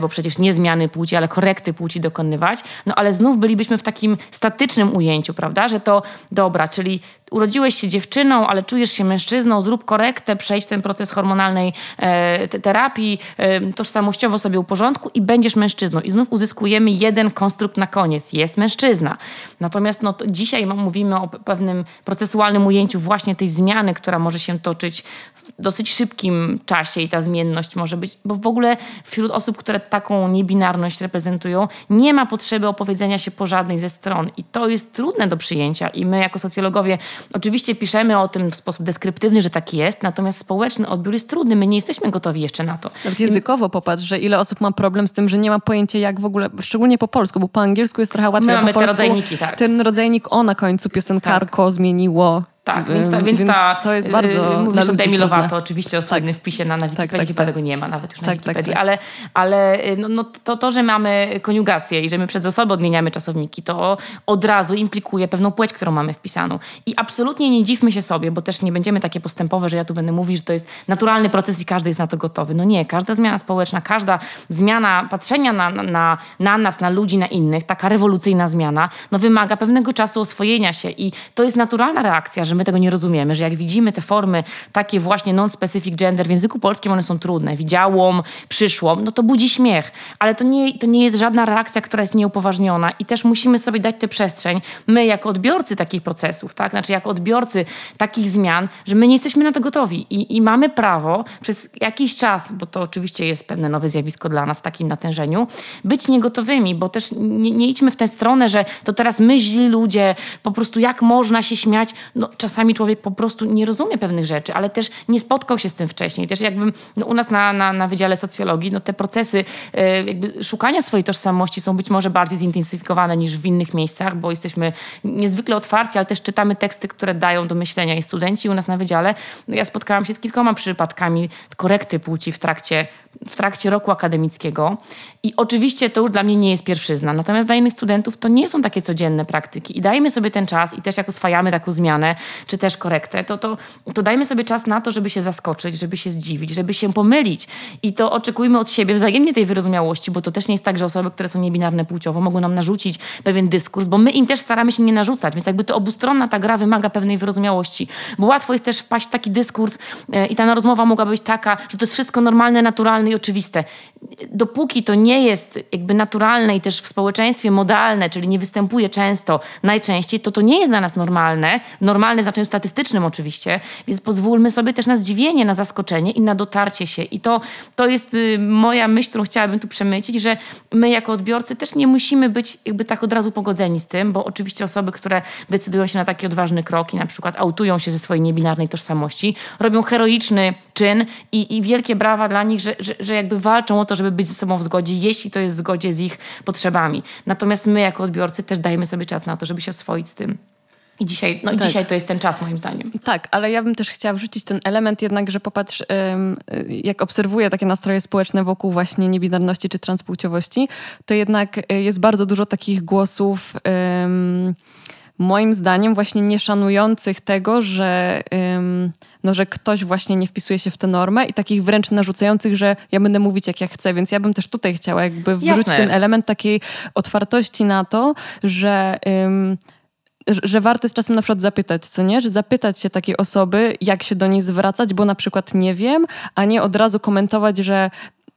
bo przecież nie zmiany płci, ale korekty płci dokonywać, no ale znów bylibyśmy w takim statycznym ujęciu, prawda, że to dobra, czyli urodziłeś się dziewczyną, ale czujesz się mężczyzną, zrób korektę, przejdź ten proces hormonalnej e, terapii, e, tożsamościowo sobie uporządku i będziesz mężczyzną. I znów uzyskujemy jeden konstrukt na koniec. Jest mężczyzna. Natomiast no, dzisiaj mówimy o pewnym procesualnym ujęciu właśnie tej zmiany, która może się toczyć w dosyć szybkim czasie i ta zmienność może być, bo w ogóle wśród osób, które taką niebinarność reprezentują, nie ma potrzeby opowiedzenia się po żadnej ze stron. I to jest trudne do przyjęcia. I my jako socjologowie Oczywiście piszemy o tym w sposób deskryptywny, że tak jest, natomiast społeczny odbiór jest trudny. My nie jesteśmy gotowi jeszcze na to. Nawet językowo popatrz, że ile osób ma problem z tym, że nie ma pojęcia jak w ogóle, szczególnie po polsku, bo po angielsku jest trochę łatwiej. My mamy po polsku, te rodzajniki, tak. Ten rodzajnik o na końcu piosenkarko tak. zmieniło tak, więc ta, więc ta to jest bardzo y, mówisz o Demi Lovato oczywiście o słynnym tak. wpisie na, na Wikipedii, tak, tak, tak. tego nie ma nawet już na tak, tak Wikipedii, ale, ale y, no, no, to, to, że mamy koniugację i że my przez osoby odmieniamy czasowniki, to od razu implikuje pewną płeć, którą mamy wpisaną. I absolutnie nie dziwmy się sobie, bo też nie będziemy takie postępowe, że ja tu będę mówić, że to jest naturalny proces i każdy jest na to gotowy. No nie, każda zmiana społeczna, każda zmiana patrzenia na, na, na nas, na ludzi, na innych, taka rewolucyjna zmiana, no wymaga pewnego czasu oswojenia się i to jest naturalna reakcja, że że my tego nie rozumiemy, że jak widzimy te formy takie właśnie non-specific gender w języku polskim, one są trudne. Widziałam, przyszłam, no to budzi śmiech, ale to nie, to nie jest żadna reakcja, która jest nieupoważniona i też musimy sobie dać tę przestrzeń, my jako odbiorcy takich procesów, tak, znaczy jako odbiorcy takich zmian, że my nie jesteśmy na to gotowi. I, i mamy prawo przez jakiś czas, bo to oczywiście jest pewne nowe zjawisko dla nas w takim natężeniu, być niegotowymi, bo też nie, nie idźmy w tę stronę, że to teraz my źli ludzie, po prostu jak można się śmiać, no czasami człowiek po prostu nie rozumie pewnych rzeczy, ale też nie spotkał się z tym wcześniej. Też jakby no, u nas na, na, na Wydziale Socjologii no, te procesy e, jakby szukania swojej tożsamości są być może bardziej zintensyfikowane niż w innych miejscach, bo jesteśmy niezwykle otwarci, ale też czytamy teksty, które dają do myślenia i studenci u nas na Wydziale. No, ja spotkałam się z kilkoma przypadkami korekty płci w trakcie w trakcie roku akademickiego. I oczywiście to już dla mnie nie jest pierwszyzna. Natomiast dla innych studentów to nie są takie codzienne praktyki. I dajmy sobie ten czas i też jak oswajamy taką zmianę, czy też korektę, to, to, to dajmy sobie czas na to, żeby się zaskoczyć, żeby się zdziwić, żeby się pomylić. I to oczekujmy od siebie wzajemnie tej wyrozumiałości, bo to też nie jest tak, że osoby, które są niebinarne płciowo mogą nam narzucić pewien dyskurs, bo my im też staramy się nie narzucać. Więc jakby to obustronna ta gra wymaga pewnej wyrozumiałości. Bo łatwo jest też wpaść w taki dyskurs yy, i ta rozmowa mogła być taka, że to jest wszystko normalne, naturalne i oczywiste. Dopóki to nie jest jakby naturalne i też w społeczeństwie modalne, czyli nie występuje często, najczęściej, to to nie jest dla nas normalne. Normalne w znaczeniu statystycznym oczywiście, więc pozwólmy sobie też na zdziwienie, na zaskoczenie i na dotarcie się. I to, to jest y, moja myśl, którą chciałabym tu przemycić, że my jako odbiorcy też nie musimy być jakby tak od razu pogodzeni z tym, bo oczywiście osoby, które decydują się na takie odważne kroki, na przykład autują się ze swojej niebinarnej tożsamości, robią heroiczny czyn i, i wielkie brawa dla nich, że, że, że jakby walczą o to, żeby być ze sobą w zgodzie, jeśli to jest w zgodzie z ich potrzebami. Natomiast my jako odbiorcy też dajemy sobie czas na to, żeby się oswoić z tym. I dzisiaj, no tak. i dzisiaj to jest ten czas, moim zdaniem. Tak, ale ja bym też chciała wrzucić ten element jednak, że popatrz, jak obserwuję takie nastroje społeczne wokół właśnie niebinarności czy transpłciowości, to jednak y, jest bardzo dużo takich głosów moim zdaniem właśnie nieszanujących tego, że, no, że ktoś właśnie nie wpisuje się w tę normę i takich wręcz narzucających, że ja będę mówić jak ja chcę, więc ja bym też tutaj chciała jakby wrzucić Jasne. ten element takiej otwartości na to, że... Ym, że warto jest czasem na przykład zapytać, co nie? Że zapytać się takiej osoby, jak się do niej zwracać, bo na przykład nie wiem, a nie od razu komentować, że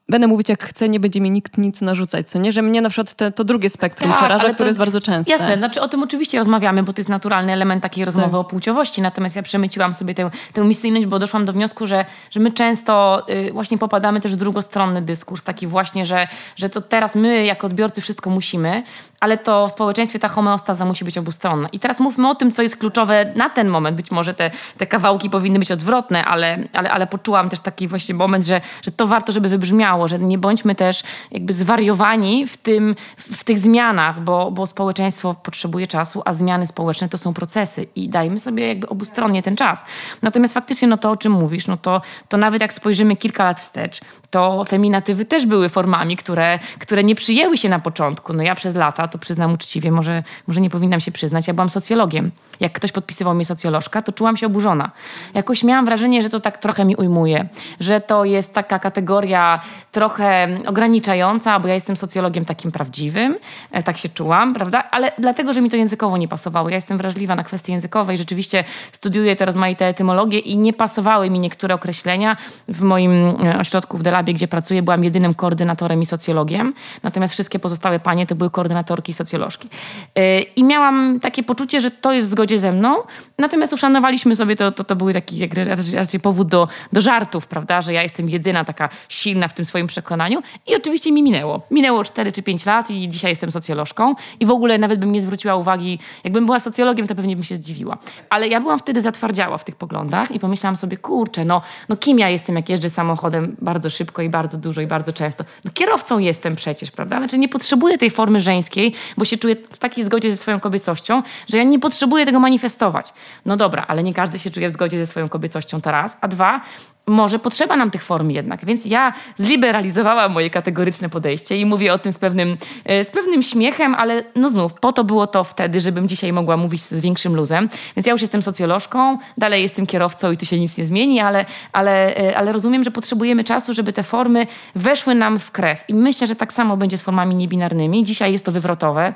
będę mówić jak chcę, nie będzie mi nikt nic narzucać, co nie? Że mnie na przykład te, to drugie spektrum tak, przeraża, które jest bardzo częste. Jasne, znaczy o tym oczywiście rozmawiamy, bo to jest naturalny element takiej rozmowy tak. o płciowości, natomiast ja przemyciłam sobie tę, tę misyjność, bo doszłam do wniosku, że, że my często y, właśnie popadamy też w drugostronny dyskurs, taki właśnie, że, że to teraz my jako odbiorcy wszystko musimy, ale to w społeczeństwie ta homeostaza musi być obustronna. I teraz mówmy o tym, co jest kluczowe na ten moment. Być może te, te kawałki powinny być odwrotne, ale, ale, ale poczułam też taki właśnie moment, że, że to warto, żeby wybrzmiało, że nie bądźmy też jakby zwariowani w, tym, w tych zmianach, bo, bo społeczeństwo potrzebuje czasu, a zmiany społeczne to są procesy i dajmy sobie jakby obustronnie ten czas. Natomiast faktycznie no to, o czym mówisz, no to, to nawet jak spojrzymy kilka lat wstecz, to feminatywy też były formami, które, które nie przyjęły się na początku. No ja przez lata, to przyznam uczciwie, może, może nie powinnam się przyznać, ja byłam socjologiem. Jak ktoś podpisywał mnie socjolożka, to czułam się oburzona. Jakoś miałam wrażenie, że to tak trochę mi ujmuje, że to jest taka kategoria trochę ograniczająca, bo ja jestem socjologiem takim prawdziwym, e, tak się czułam, prawda? Ale dlatego, że mi to językowo nie pasowało. Ja jestem wrażliwa na kwestie językowe i rzeczywiście studiuję te rozmaite etymologie i nie pasowały mi niektóre określenia. W moim e, ośrodku w Delabie, gdzie pracuję, byłam jedynym koordynatorem i socjologiem, natomiast wszystkie pozostałe panie to były koordynatorki i socjolożki. E, I miałam takie poczucie, że to jest w zgodzie ze mną, natomiast uszanowaliśmy sobie, to, to, to był taki raczej powód do, do żartów, prawda, że ja jestem jedyna taka silna w tym swoim przekonaniu i oczywiście mi minęło. Minęło 4 czy 5 lat i dzisiaj jestem socjolożką i w ogóle nawet bym nie zwróciła uwagi, jakbym była socjologiem, to pewnie bym się zdziwiła. Ale ja byłam wtedy zatwardziała w tych poglądach i pomyślałam sobie, kurczę, no, no kim ja jestem, jak jeżdżę samochodem bardzo szybko i bardzo dużo i bardzo często? No kierowcą jestem przecież, prawda? Znaczy nie potrzebuję tej formy żeńskiej, bo się czuję w takiej zgodzie ze swoją kobiecością, że ja nie potrzebuję tego manifestować. No dobra, ale nie każdy się czuje w zgodzie ze swoją kobiecością, to raz. A dwa, może potrzeba nam tych form jednak. Więc ja zliberalizowałam moje kategoryczne podejście i mówię o tym z pewnym, e, z pewnym śmiechem, ale no znów, po to było to wtedy, żebym dzisiaj mogła mówić z większym luzem. Więc ja już jestem socjolożką, dalej jestem kierowcą i tu się nic nie zmieni, ale, ale, e, ale rozumiem, że potrzebujemy czasu, żeby te formy weszły nam w krew. I myślę, że tak samo będzie z formami niebinarnymi. Dzisiaj jest to wywrotowe.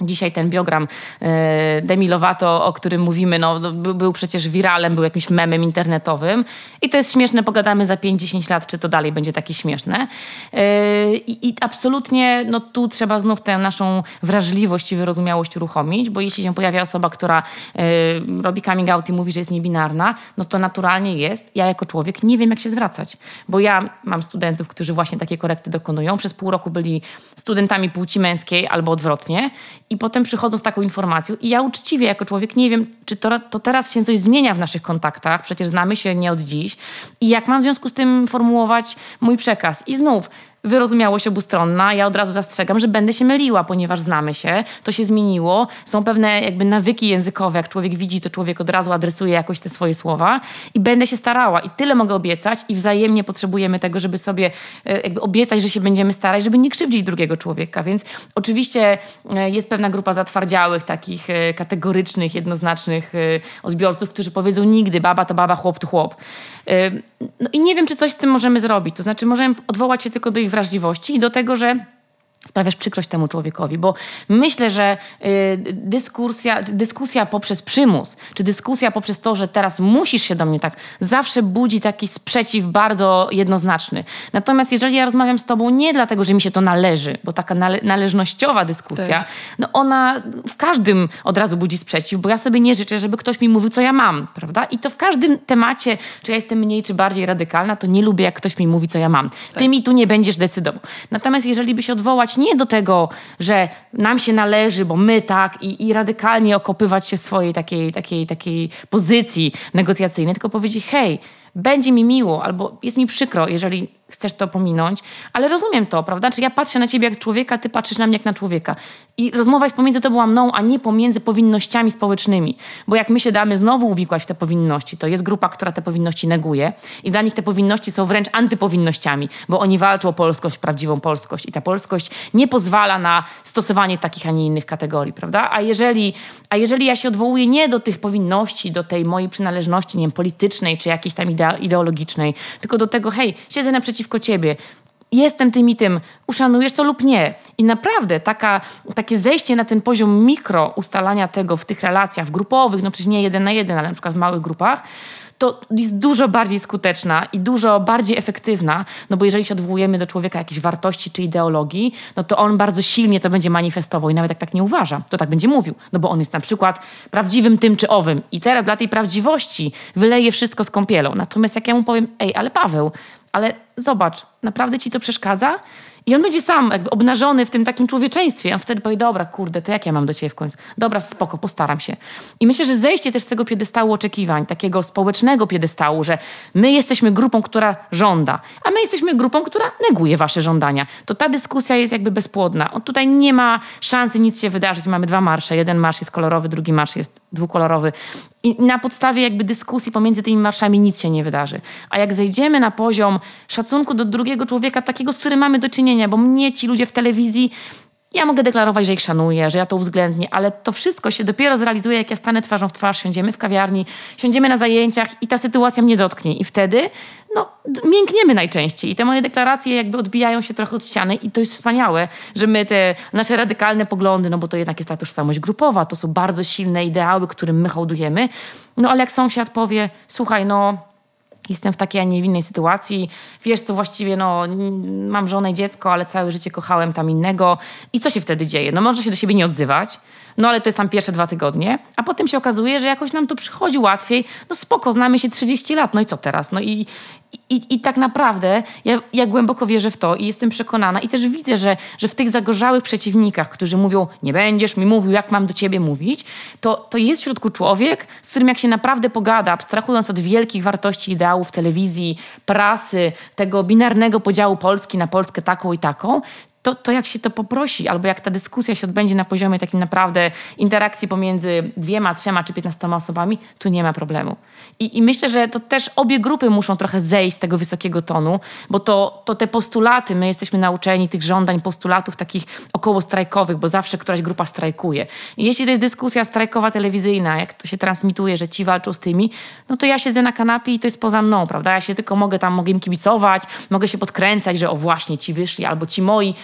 Dzisiaj ten biogram e, Demi Lovato, o którym mówimy, no, był przecież wiralem, był jakimś memem internetowym. I to jest śmieszne, pogadamy za 5-10 lat, czy to dalej będzie takie śmieszne. E, I, I, absolutnie no, tu trzeba znów tę naszą wrażliwość i wyrozumiałość uruchomić, bo jeśli się pojawia osoba, która e, robi coming out i mówi, że jest niebinarna, no to naturalnie jest. Ja jako człowiek nie wiem, jak się zwracać. Bo ja mam studentów, którzy właśnie takie korekty dokonują. Przez pół roku byli studentami płci męskiej albo odwrotnie i potem przychodzą z taką informacją. I ja uczciwie jako człowiek nie wiem, czy to, to teraz się coś zmienia w naszych kontaktach, przecież znamy się nie od dziś. I jak mam w związku z tym formułować mój przekaz. I znów, wyrozumiałość obustronna. Ja od razu zastrzegam, że będę się myliła, ponieważ znamy się, to się zmieniło. Są pewne jakby nawyki językowe, jak człowiek widzi, to człowiek od razu adresuje jakoś te swoje słowa i będę się starała i tyle mogę obiecać i wzajemnie potrzebujemy tego, żeby sobie e, jakby obiecać, że się będziemy starać, żeby nie krzywdzić drugiego człowieka. Więc oczywiście e, jest pewna grupa zatwardziałych, takich e, kategorycznych, jednoznacznych odbiorców, którzy powiedzą nigdy baba to baba, chłop to chłop. No i nie wiem, czy coś z tym możemy zrobić. To znaczy możemy odwołać się tylko do ich wrażliwości i do tego, że sprawiasz przykrość temu człowiekowi, bo myślę, że y, dyskusja, dyskusja poprzez przymus, czy dyskusja poprzez to, że teraz musisz się do mnie tak, zawsze budzi taki sprzeciw bardzo jednoznaczny. Natomiast jeżeli ja rozmawiam z tobą nie dlatego, że mi się to należy, bo taka nale należnościowa dyskusja, tak. no ona w każdym od razu budzi sprzeciw, bo ja sobie nie życzę, żeby ktoś mi mówił, co ja mam, prawda? I to w każdym temacie, czy ja jestem mniej, czy bardziej radykalna, to nie lubię, jak ktoś mi mówi, co ja mam. Tak. Ty mi tu nie będziesz decydował. Natomiast jeżeli by się odwołać nie do tego, że nam się należy, bo my tak i, i radykalnie okopywać się swojej takiej, takiej, takiej pozycji negocjacyjnej, tylko powiedzieć, hej, będzie mi miło albo jest mi przykro, jeżeli chcesz to pominąć, ale rozumiem to, prawda? Czy ja patrzę na ciebie jak człowieka, ty patrzysz na mnie jak na człowieka. I rozmowa jest pomiędzy tobą a mną, a nie pomiędzy powinnościami społecznymi. Bo jak my się damy znowu uwikłać w te powinności, to jest grupa, która te powinności neguje i dla nich te powinności są wręcz antypowinnościami, bo oni walczą o polskość, prawdziwą polskość i ta polskość nie pozwala na stosowanie takich, a nie innych kategorii, prawda? A jeżeli, a jeżeli ja się odwołuję nie do tych powinności, do tej mojej przynależności, nie wiem, politycznej czy jakiejś tam ideologicznej, tylko do tego, hej, siedzę naprzeciwko ciebie, jestem tym i tym, uszanujesz to lub nie. I naprawdę taka, takie zejście na ten poziom mikro ustalania tego w tych relacjach, grupowych, no przecież nie jeden na jeden, ale na przykład w małych grupach, to jest dużo bardziej skuteczna i dużo bardziej efektywna, no bo jeżeli się odwołujemy do człowieka jakiejś wartości czy ideologii, no to on bardzo silnie to będzie manifestował i nawet jak tak nie uważa, to tak będzie mówił, no bo on jest na przykład prawdziwym tym czy owym i teraz dla tej prawdziwości wyleje wszystko z kąpielą. Natomiast jak ja mu powiem, ej, ale Paweł, ale zobacz, naprawdę ci to przeszkadza? I on będzie sam jakby obnażony w tym takim człowieczeństwie. On wtedy powie, dobra, kurde, to jak ja mam do ciebie w końcu? Dobra, spoko, postaram się. I myślę, że zejście też z tego piedestału oczekiwań, takiego społecznego piedestału, że my jesteśmy grupą, która żąda, a my jesteśmy grupą, która neguje wasze żądania. To ta dyskusja jest jakby bezpłodna. On tutaj nie ma szansy nic się wydarzyć. Mamy dwa marsze. Jeden marsz jest kolorowy, drugi marsz jest dwukolorowy. I na podstawie jakby dyskusji pomiędzy tymi marszami nic się nie wydarzy. A jak zejdziemy na poziom szacunku do drugiego człowieka, takiego, z którym mamy do czynienia, bo mnie ci ludzie w telewizji ja mogę deklarować, że ich szanuję, że ja to uwzględnię, ale to wszystko się dopiero zrealizuje, jak ja stanę twarzą w twarz, siądziemy w kawiarni, siądziemy na zajęciach i ta sytuacja mnie dotknie. I wtedy, no, miękniemy najczęściej. I te moje deklaracje jakby odbijają się trochę od ściany i to jest wspaniałe, że my te nasze radykalne poglądy, no bo to jednak jest ta tożsamość grupowa, to są bardzo silne ideały, którym my hołdujemy. No ale jak sąsiad powie, słuchaj, no jestem w takiej, a nie innej sytuacji. Wiesz co, właściwie no, mam żonę i dziecko, ale całe życie kochałem tam innego. I co się wtedy dzieje? No można się do siebie nie odzywać, no ale to jest tam pierwsze dwa tygodnie, a potem się okazuje, że jakoś nam to przychodzi łatwiej. No spoko, znamy się 30 lat, no i co teraz? No i, i, i tak naprawdę ja, ja głęboko wierzę w to i jestem przekonana i też widzę, że, że w tych zagorzałych przeciwnikach, którzy mówią, nie będziesz mi mówił, jak mam do ciebie mówić, to, to jest w środku człowiek, z którym jak się naprawdę pogada, abstrahując od wielkich wartości ideałów telewizji, prasy, tego binarnego podziału Polski na Polskę taką i taką, to, to jak się to poprosi, albo jak ta dyskusja się odbędzie na poziomie takim naprawdę interakcji pomiędzy dwiema, trzema czy piętnastoma osobami, tu nie ma problemu. I, I, myślę, że to też obie grupy muszą trochę zejść z tego wysokiego tonu, bo to, to te postulaty, my jesteśmy nauczeni tych żądań, postulatów takich około strajkowych, bo zawsze któraś grupa strajkuje. I jeśli to jest dyskusja strajkowa telewizyjna, jak to się transmituje, że ci walczą z tymi, no to ja siedzę na kanapie i to jest poza mną, prawda? Ja się tylko mogę tam, mogę im kibicować, mogę się podkręcać, że o właśnie ci wyszli, albo ci moi,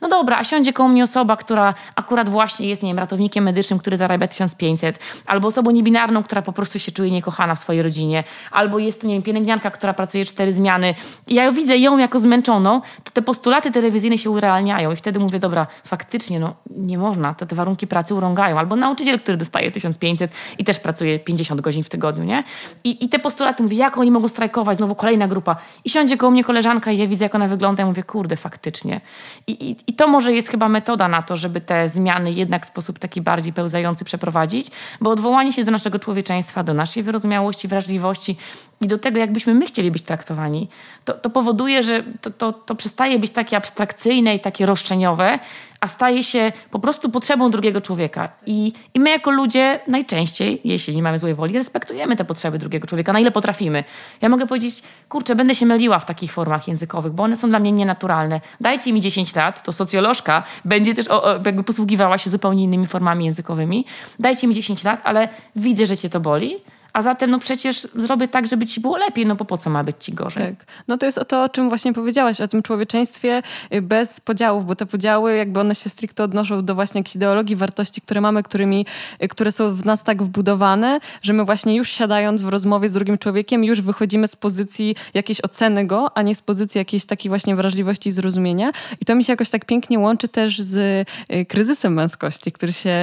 no dobra, a siądzie koło mnie osoba, która akurat właśnie jest, nie wiem, ratownikiem medycznym, który zarabia 1500, albo osobą niebinarną, która po prostu się czuje niekochana w swojej rodzinie, albo jest to, nie wiem, pielęgniarka, która pracuje cztery zmiany. I ja widzę ją jako zmęczoną, to te postulaty telewizyjne się urealniają i wtedy mówię, dobra, faktycznie, no nie można, to te warunki pracy urągają. Albo nauczyciel, który dostaje 1500 i też pracuje 50 godzin w tygodniu, nie? I, i te postulaty, mówię, jak oni mogą strajkować, znowu kolejna grupa. I siądzie koło mnie koleżanka i ja widzę, jak ona wygląda i mówię, kurde, faktycznie. I, i, i to może jest chyba metoda na to, żeby te zmiany jednak w sposób taki bardziej pełzający przeprowadzić, bo odwołanie się do naszego człowieczeństwa, do naszej wyrozumiałości, wrażliwości i do tego, jakbyśmy my chcieli być traktowani, to, to powoduje, że to, to, to przestaje być takie abstrakcyjne i takie roszczeniowe, a staje się po prostu potrzebą drugiego człowieka. I, I my jako ludzie najczęściej, jeśli nie mamy złej woli, respektujemy te potrzeby drugiego człowieka, na ile potrafimy. Ja mogę powiedzieć, kurczę, będę się myliła w takich formach językowych, bo one są dla mnie nienaturalne. Dajcie mi 10 lat, to socjolożka będzie też o, o, jakby posługiwała się zupełnie innymi formami językowymi. Dajcie mi 10 lat, ale widzę, że cię to boli a zatem no przecież zrobię tak, żeby ci było lepiej, no bo po co ma być ci gorzej? Tak. No to jest o to, o czym właśnie powiedziałaś, o tym człowieczeństwie y, bez podziałów, bo te podziały jakby one się stricte odnoszą do właśnie jakichś ideologii, wartości, które mamy, którymi, y, które są w nas tak wbudowane, że my właśnie już siadając w rozmowie z drugim człowiekiem, już wychodzimy z pozycji jakiejś oceny go, a nie z pozycji jakiejś takiej właśnie wrażliwości i zrozumienia. I to mi się jakoś tak pięknie łączy też z y, kryzysem męskości, który się,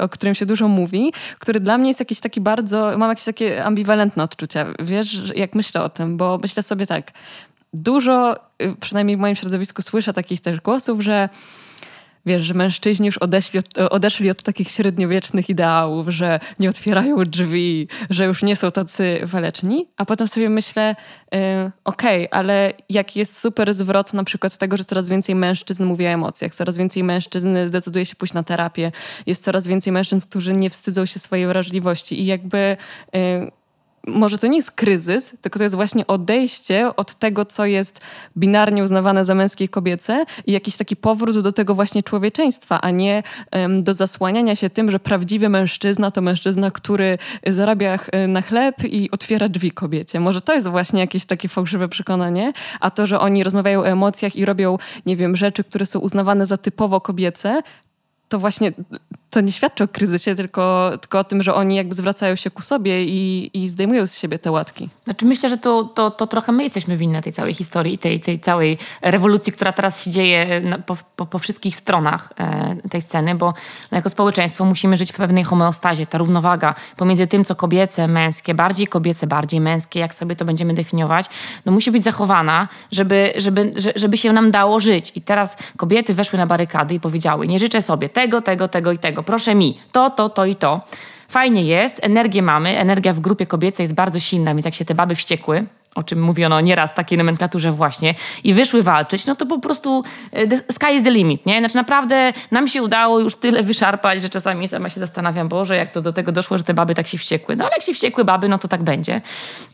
o którym się dużo mówi, który dla mnie jest jakiś taki bardzo, mam jakiś taki takie ambiwalentne odczucia, wiesz, jak myślę o tym, bo myślę sobie tak, dużo, y, przynajmniej w moim środowisku słyszę takich też głosów, że wiesz, że mężczyźni już odeszli od, odeszli od takich średniowiecznych ideałów, że nie otwierają drzwi, że już nie są tacy waleczni, a potem sobie myślę, yy, okej, okay, ale jaki jest super zwrot na przykład tego, że coraz więcej mężczyzn mówi o emocjach, coraz więcej mężczyzn decyduje się pójść na terapię, jest coraz więcej mężczyzn, którzy nie wstydzą się swojej wrażliwości i jakby... Yy, może to nie jest kryzys, tylko to jest właśnie odejście od tego, co jest binarnie uznawane za męskie i kobiece i jakiś taki powrót do tego właśnie człowieczeństwa, a nie um, do zasłaniania się tym, że prawdziwy mężczyzna to mężczyzna, który zarabia na chleb i otwiera drzwi kobiecie. Może to jest właśnie jakieś takie fałszywe przekonanie, a to, że oni rozmawiają o emocjach i robią, nie wiem, rzeczy, które są uznawane za typowo kobiece, to właśnie to nie świadczy o kryzysie, tylko, tylko o tym, że oni jakby zwracają się ku sobie i, i zdejmują z siebie te łatki. Znaczy myślę, że to, to, to trochę my jesteśmy winne tej całej historii i tej, tej całej rewolucji, która teraz się dzieje na, po, po, po, wszystkich stronach e, tej sceny, bo no, jako społeczeństwo musimy żyć w pewnej homeostazie. Ta równowaga pomiędzy tym, co kobiece, męskie, bardziej kobiece, bardziej męskie, jak sobie to będziemy definiować, no musi być zachowana, żeby, żeby, żeby się nam dało żyć. I teraz kobiety weszły na barykady i powiedziały, nie życzę sobie tego, tego, tego i tego proszę mi to, to, to i to. Fajnie jest, energię mamy, energia w grupie kobiecej jest bardzo silna, więc jak się te baby wściekły, o czym mówiono nieraz takiej nomenklaturze właśnie, i wyszły walczyć, no to po prostu e, sky is the limit, nie? Znaczy naprawdę nam się udało już tyle wyszarpać, że czasami sama się zastanawiam, Boże, jak to do tego doszło, że te baby tak się wściekły. No ale jak się wściekły baby, no to tak będzie.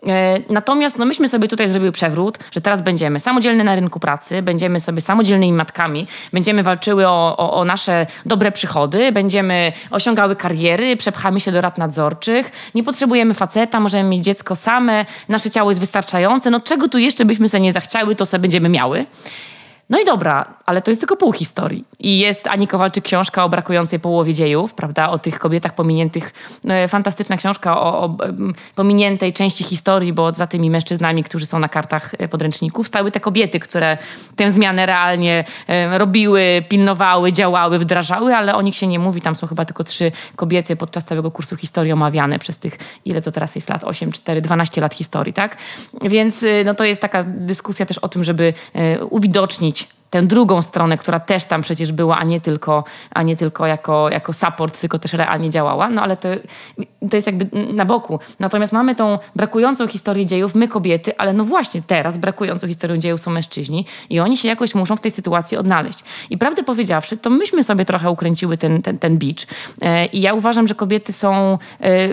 E, natomiast no myśmy sobie tutaj zrobiły przewrót, że teraz będziemy samodzielne na rynku pracy, będziemy sobie samodzielnymi matkami, będziemy walczyły o, o, o nasze dobre przychody, będziemy osiągały kariery, przepchamy się do rad nadzorczych, nie potrzebujemy faceta, możemy mieć dziecko same, nasze ciało jest wystarczające wystarczające, no czego tu jeszcze byśmy sobie nie zachciały, to sobie będziemy miały. No i dobra, ale to jest tylko pół historii. I jest Ani Kowalczyk książka o brakującej połowie dziejów, prawda, o tych kobietach pominiętych. No, fantastyczna książka o, o, pominiętej części historii, bo za tymi mężczyznami, którzy są na kartach e, podręczników, stały te kobiety, które tę zmianę realnie e, robiły, pilnowały, działały, wdrażały, ale o nich się nie mówi. Tam są chyba tylko trzy kobiety podczas całego kursu historii omawiane przez tych, ile to teraz jest lat? 8, 4, 12 lat historii, tak? Więc e, no, to jest taka dyskusja też o tym, żeby uwidocznić much. Tę drugą stronę, która też tam przecież była, a nie tylko, a nie tylko jako, jako support, tylko też realnie działała. No ale to, to jest jakby na boku. Natomiast mamy tą brakującą historię dziejów, my kobiety, ale no właśnie teraz brakującą historią dziejów są mężczyźni i oni się jakoś muszą w tej sytuacji odnaleźć. I prawdę powiedziawszy, to myśmy sobie trochę ukręciły ten, ten, ten bicz. E, I ja uważam, że kobiety są e,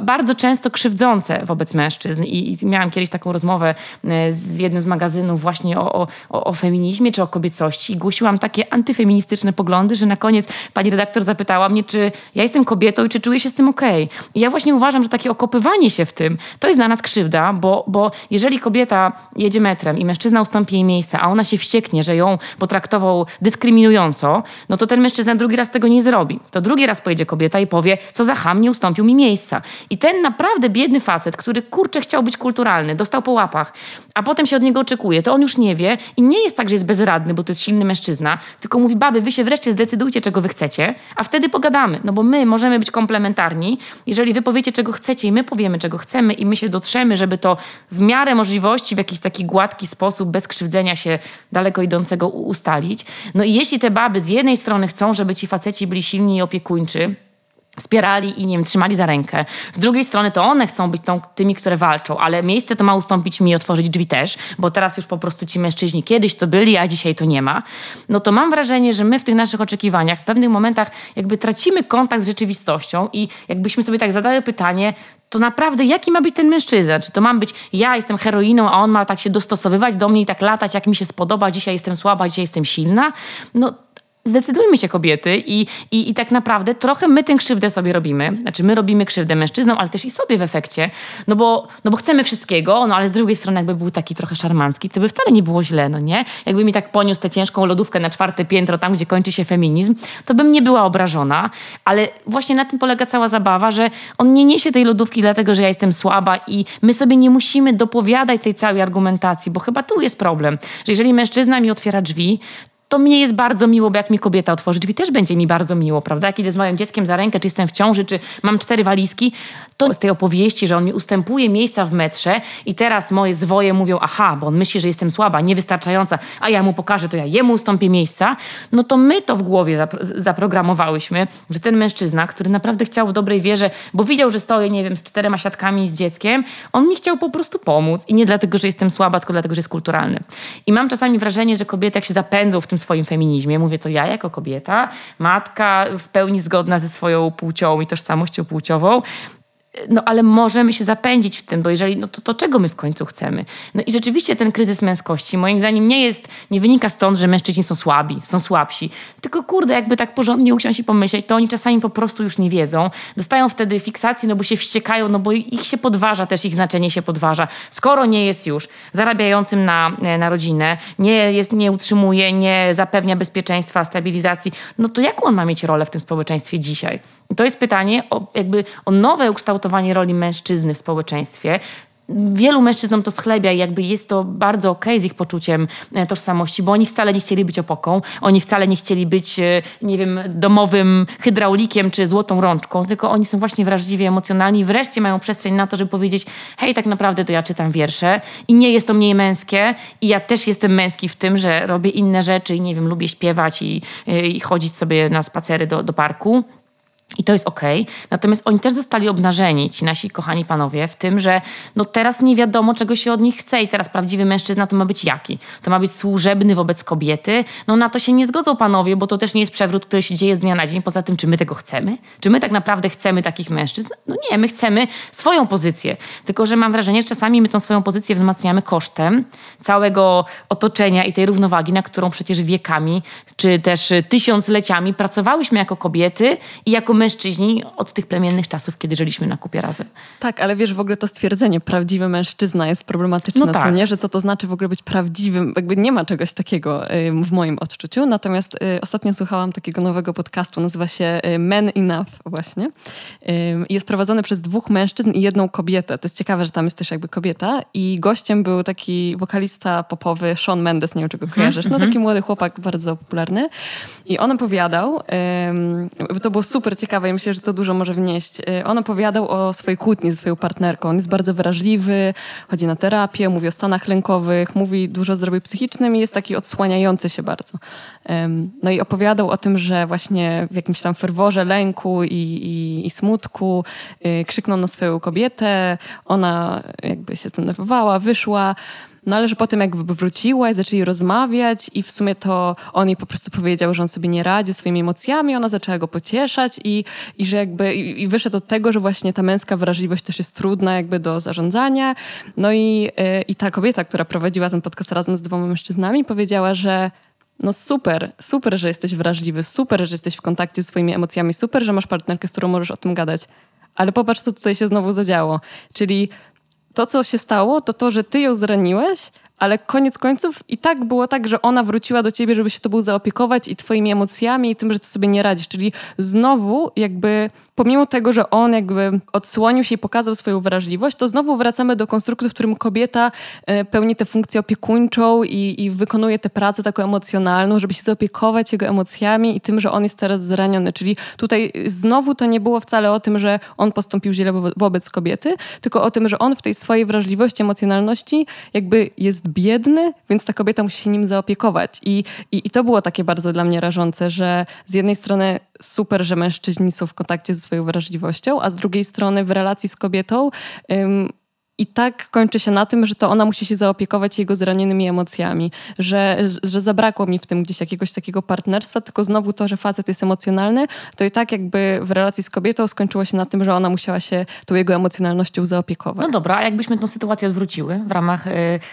bardzo często krzywdzące wobec mężczyzn. I, miałam kiedyś taką rozmowę e, z jednym z magazynów właśnie o, o, o feminizmie, czy o kobiecości głosiłam takie antyfeministyczne poglądy, że na koniec pani redaktor zapytała mnie, czy ja jestem kobietą i czy czuję się z tym okej. Okay. I ja właśnie uważam, że takie okopywanie się w tym, to jest dla nas krzywda, bo, bo jeżeli kobieta jedzie metrem i mężczyzna ustąpi jej miejsce, a ona się wścieknie, że ją potraktował dyskryminująco, no to ten mężczyzna drugi raz tego nie zrobi. To drugi raz pojedzie kobieta i powie, co za ham nie ustąpił mi miejsca. I ten naprawdę biedny facet, który kurczę chciał być kulturalny, dostał po łapach, a potem się od niego oczekuje, to on już nie wie i nie jest tak, że jest bezradny bo to jest silny mężczyzna, tylko mówi, baby, wy się wreszcie zdecydujcie, czego wy chcecie, a wtedy pogadamy. No bo my możemy być komplementarni, jeżeli wy powiecie, czego chcecie i my powiemy, czego chcemy i my się dotrzemy, żeby to w miarę możliwości w jakiś taki gładki sposób, bez krzywdzenia się daleko idącego ustalić. No i jeśli te baby z jednej strony chcą, żeby ci faceci byli silni i opiekuńczy, wspierali i nie wiem, trzymali za rękę. Z drugiej strony to one chcą być tą, tymi, które walczą, ale miejsce to ma ustąpić mi i otworzyć drzwi też, bo teraz już po prostu ci mężczyźni kiedyś to byli, a dzisiaj to nie ma. No to mam wrażenie, że my w tych naszych oczekiwaniach w pewnych momentach jakby tracimy kontakt z rzeczywistością i jakbyśmy sobie tak zadali pytanie, to naprawdę jaki ma być ten mężczyzna? Czy to mam być ja jestem heroiną, a on ma tak się dostosowywać do mnie i tak latać, jak mi się spodoba, dzisiaj jestem słaba, dzisiaj jestem silna? No zdecydujmy się kobiety i, i, i tak naprawdę trochę my tę krzywdę sobie robimy. Znaczy my robimy krzywdę mężczyznom, ale też i sobie w efekcie, no bo, no bo chcemy wszystkiego, no ale z drugiej strony jakby był taki trochę szarmancki, to by wcale nie było źle, no nie? Jakby mi tak poniósł tę ciężką lodówkę na czwarte piętro, tam gdzie kończy się feminizm, to bym nie była obrażona, ale właśnie na tym polega cała zabawa, że on nie niesie tej lodówki dlatego, że ja jestem słaba i my sobie nie musimy dopowiadać tej całej argumentacji, bo chyba tu jest problem, że jeżeli mężczyzna mi otwiera drzwi, to mnie jest bardzo miło, bo jak mi kobieta otworzy drzwi, też będzie mi bardzo miło, prawda? Jak idę z moim dzieckiem za rękę, czy jestem w ciąży, czy mam cztery walizki, to z tej opowieści, że on mi ustępuje miejsca w metrze i teraz moje zwoje mówią, aha, bo on myśli, że jestem słaba, niewystarczająca, a ja mu pokażę, to ja jemu ustąpię miejsca, no to my to w głowie zaprogramowałyśmy, że ten mężczyzna, który naprawdę chciał w dobrej wierze, bo widział, że stoję, nie wiem, z czterema siatkami z dzieckiem, on mi chciał po prostu pomóc. I nie dlatego, że jestem słaba, tylko dlatego, że jest kulturalny. I mam czasami wrażenie, że kobiety jak się zapędzą w tym swoim feminizmie, mówię to ja jako kobieta, matka w pełni zgodna ze swoją płcią i tożsamością płciową, no ale możemy się zapędzić w tym, bo jeżeli, no to, to czego my w końcu chcemy? No i rzeczywiście ten kryzys męskości moim zdaniem nie jest, nie wynika stąd, że mężczyźni są słabi, są słabsi, tylko kurde, jakby tak porządnie usiąść i pomyśleć, to oni czasami po prostu już nie wiedzą, dostają wtedy fiksację, no bo się wściekają, no bo ich się podważa, też ich znaczenie się podważa. Skoro nie jest już zarabiającym na, na rodzinę, nie, jest, nie utrzymuje, nie zapewnia bezpieczeństwa, stabilizacji, no to jaką on ma mieć rolę w tym społeczeństwie dzisiaj? I to jest pytanie o, jakby o nowe ukształtowanie roli mężczyzny w społeczeństwie, wielu mężczyznom to schlebia i jakby jest to bardzo okej okay z ich poczuciem e, tożsamości, bo oni wcale nie chcieli być opoką, oni wcale nie chcieli być, e, nie wiem, domowym hydraulikiem czy złotą rączką, tylko oni są właśnie wrażliwi, emocjonalni i wreszcie mają przestrzeń na to, żeby powiedzieć hej, tak naprawdę to ja czytam wiersze i nie jest to mniej męskie i ja też jestem męski w tym, że robię inne rzeczy i nie wiem, lubię śpiewać i, e, i chodzić sobie na spacery do, do parku i to jest. Okay. Natomiast oni też zostali obnażeni, ci nasi kochani panowie, w tym, że no teraz nie wiadomo, czego się od nich chce i teraz prawdziwy mężczyzna to ma być jaki? To ma być służebny wobec kobiety? No na to się nie zgodzą panowie, bo to też nie jest przewrót, który się dzieje z dnia na dzień. Poza tym, czy my tego chcemy? Czy my tak naprawdę chcemy takich mężczyzn? No nie, my chcemy swoją pozycję. Tylko, że mam wrażenie, że czasami my tą swoją pozycję wzmacniamy kosztem całego otoczenia i tej równowagi, na którą przecież wiekami, czy też tysiącleciami pracowałyśmy jako kobiety i jako mężczyźni od tych plemiennych czasów, kiedy żyliśmy na kupie razem. Tak, ale wiesz, w ogóle to stwierdzenie prawdziwy mężczyzna jest problematyczne, no tak. co nie? Że co to znaczy w ogóle być prawdziwym? Jakby nie ma czegoś takiego w moim odczuciu. Natomiast y, ostatnio słuchałam takiego nowego podcastu, nazywa się y, Men Enough właśnie. Jest prowadzony przez dwóch mężczyzn i jedną kobietę. To jest ciekawe, że tam jest też jakby kobieta i gościem był taki wokalista popowy Sean Mendes, nie wiem, czy go mhm, kojarzysz. No taki mhm. młody chłopak, bardzo popularny. I on opowiadał, to było super ciekawe, ciekawe i myślę, że to dużo może wnieść. Y, on opowiadał o swojej kłótni ze swoją partnerką. On jest bardzo wrażliwy, chodzi na terapię, mówi o stanach lękowych, mówi dużo o zdrowiu psychicznym i jest taki odsłaniający się bardzo. No i opowiadał o tym, że właśnie w jakimś tam ferworze lęku i, i, i smutku y, krzyknął na swoją kobietę, ona jakby się zdenerwowała, wyszła. No ale że potem jakby wróciła i zaczęli rozmawiać i w sumie to on jej po prostu powiedział, że on sobie nie radzi swoimi emocjami, ona zaczęła go pocieszać i, i że jakby i, i wyszedł od tego, że właśnie ta męska wrażliwość też jest trudna jakby do zarządzania. No i, yy, i ta kobieta, która prowadziła ten podcast razem z dwoma mężczyznami powiedziała, że no super, super, że jesteś wrażliwy, super, że jesteś w kontakcie z swoimi emocjami, super, że masz partnerkę, z którą możesz o tym gadać. Ale popatrz, co tutaj się znowu zadziało. Czyli to, co się stało, to to, że ty ją zraniłeś, ale koniec końców i tak było tak, że ona wróciła do ciebie, żeby się tobą zaopiekować i twoimi emocjami i tym, że ty sobie nie radzisz. Czyli znowu jakby pomimo tego, że on jakby odsłonił się i pokazał swoją wrażliwość, to znowu wracamy do konstruktu, w którym kobieta e, pełni tę funkcję opiekuńczą i, i wykonuje tę pracę taką emocjonalną, żeby się zaopiekować jego emocjami i tym, że on jest teraz zraniony. Czyli tutaj znowu to nie było wcale o tym, że on postąpił źle wo wobec kobiety, tylko o tym, że on w tej swojej wrażliwości, emocjonalności jakby jest biedny, więc ta kobieta musi się nim zaopiekować. I, i, i to było takie bardzo dla mnie rażące, że z jednej strony super, że mężczyźni są w kontakcie ze swoją wrażliwością, a z drugiej strony w relacji z kobietą i tak kończy się na tym, że to ona musi się zaopiekować jego zranionymi emocjami, że, że zabrakło mi w tym gdzieś jakiegoś takiego partnerstwa, tylko znowu to, że facet jest emocjonalny, to i tak jakby w relacji z kobietą skończyło się na tym, że ona musiała się tą jego emocjonalnością zaopiekować. No dobra, a jakbyśmy tę sytuację odwróciły w ramach y,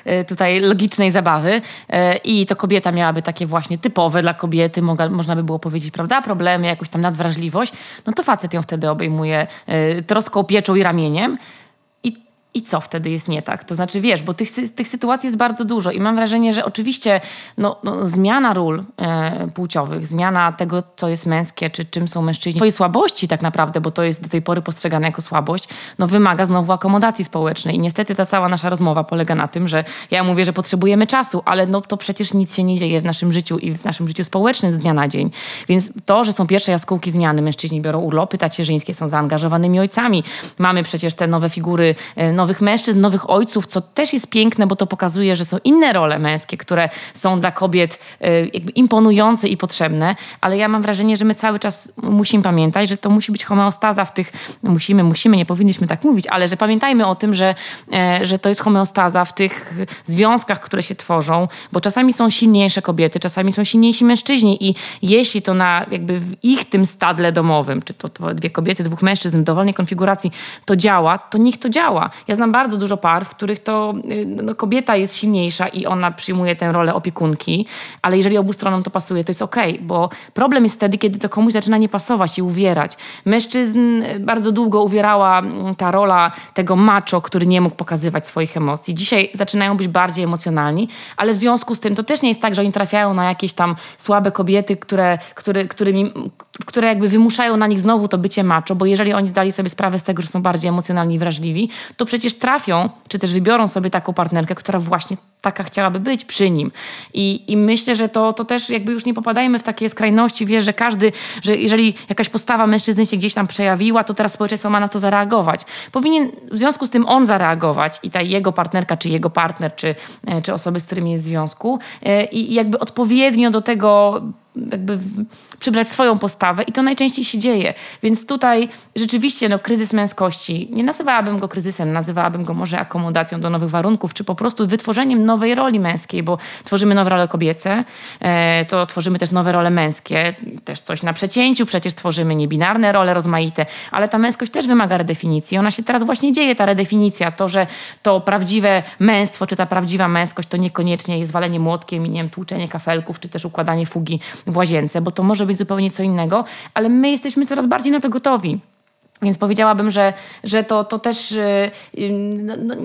y, tutaj logicznej zabawy y, i to kobieta miałaby takie właśnie typowe dla kobiety, można by było powiedzieć, prawda, problemy, jakąś tam nadwrażliwość, no to facet ją wtedy obejmuje troską, pieczą i ramieniem i co wtedy jest nie tak? To znaczy, wiesz, bo tych, tych sytuacji jest bardzo dużo i mam wrażenie, że oczywiście no, no zmiana ról e, płciowych, zmiana tego, co jest męskie, czy czym są mężczyźni, twojej słabości tak naprawdę, bo to jest do tej pory postrzegane jako słabość, no wymaga znowu akomodacji społecznej i niestety ta cała nasza rozmowa polega na tym, że ja mówię, że potrzebujemy czasu, ale no to przecież nic się nie dzieje w naszym życiu i w naszym życiu społecznym z dnia na dzień. Więc to, że są pierwsze jaskółki zmiany, mężczyźni biorą urlopy tacierzyńskie, są zaangażowanymi ojcami. Mamy przecież te nowe figury e, nowych mężczyzn, nowych ojców, co też jest piękne, bo to pokazuje, że są inne role męskie, które są dla kobiet e, jakby imponujące i potrzebne, ale ja mam wrażenie, że my cały czas musimy pamiętać, że to musi być homeostaza w tych, musimy, musimy, nie powinniśmy tak mówić, ale że pamiętajmy o tym, że, e, że to jest homeostaza w tych związkach, które się tworzą, bo czasami są silniejsze kobiety, czasami są silniejsi mężczyźni i jeśli to na jakby w ich tym stadle domowym, czy to dwie kobiety, dwóch mężczyzn dowolnej konfiguracji to działa, to niech to działa. Ja znam bardzo dużo par, w których to y, no, kobieta jest silniejsza i ona przyjmuje tę rolę opiekunki, ale jeżeli obu stronom to pasuje, to jest okej, okay, bo problem jest wtedy, kiedy to komuś zaczyna nie pasować i uwierać. Mężczyzn y, bardzo długo uwierała mm, ta rola tego macho, który nie mógł pokazywać swoich emocji. Dzisiaj zaczynają być bardziej emocjonalni, ale w związku z tym to też nie jest tak, że oni trafiają na jakieś tam słabe kobiety, które, które, którymi, które jakby wymuszają na nich znowu to bycie macho, bo jeżeli oni zdali sobie sprawę z tego, że są bardziej emocjonalni i wrażliwi, to przecież trafią, czy też wybiorą sobie taką partnerkę, która właśnie taka chciałaby być przy nim. I, i myślę, że to, to też jakby już nie popadajmy w takie skrajności, wiesz, że każdy, że jeżeli jakaś postawa mężczyzny się gdzieś tam przejawiła, to teraz społeczeństwo ma na to zareagować. Powinien w związku z tym on zareagować i ta jego partnerka, czy jego partner, czy, e, czy osoby, z którymi jest w związku e, i jakby odpowiednio do tego jakby przybrać swoją postawę i to najczęściej się dzieje. Więc tutaj rzeczywiście no, kryzys męskości, nie nazywałabym go kryzysem, nazywałabym go może akomodacją do nowych warunków, czy po prostu wytworzeniem nowej roli męskiej, bo tworzymy nowe role kobiece, e, to tworzymy też nowe role męskie, też coś na przecięciu, przecież tworzymy niebinarne role rozmaite, ale ta męskość też wymaga redefinicji. Ona się teraz właśnie dzieje, ta redefinicja, to, że to prawdziwe męstwo, czy ta prawdziwa męskość to niekoniecznie jest walenie młotkiem i nie wiem, tłuczenie kafelków, czy też układanie fugi w łazience, bo to może być zupełnie co innego, ale my jesteśmy coraz bardziej na to gotowi. Więc powiedziałabym, że, że to, to też yy, no, no,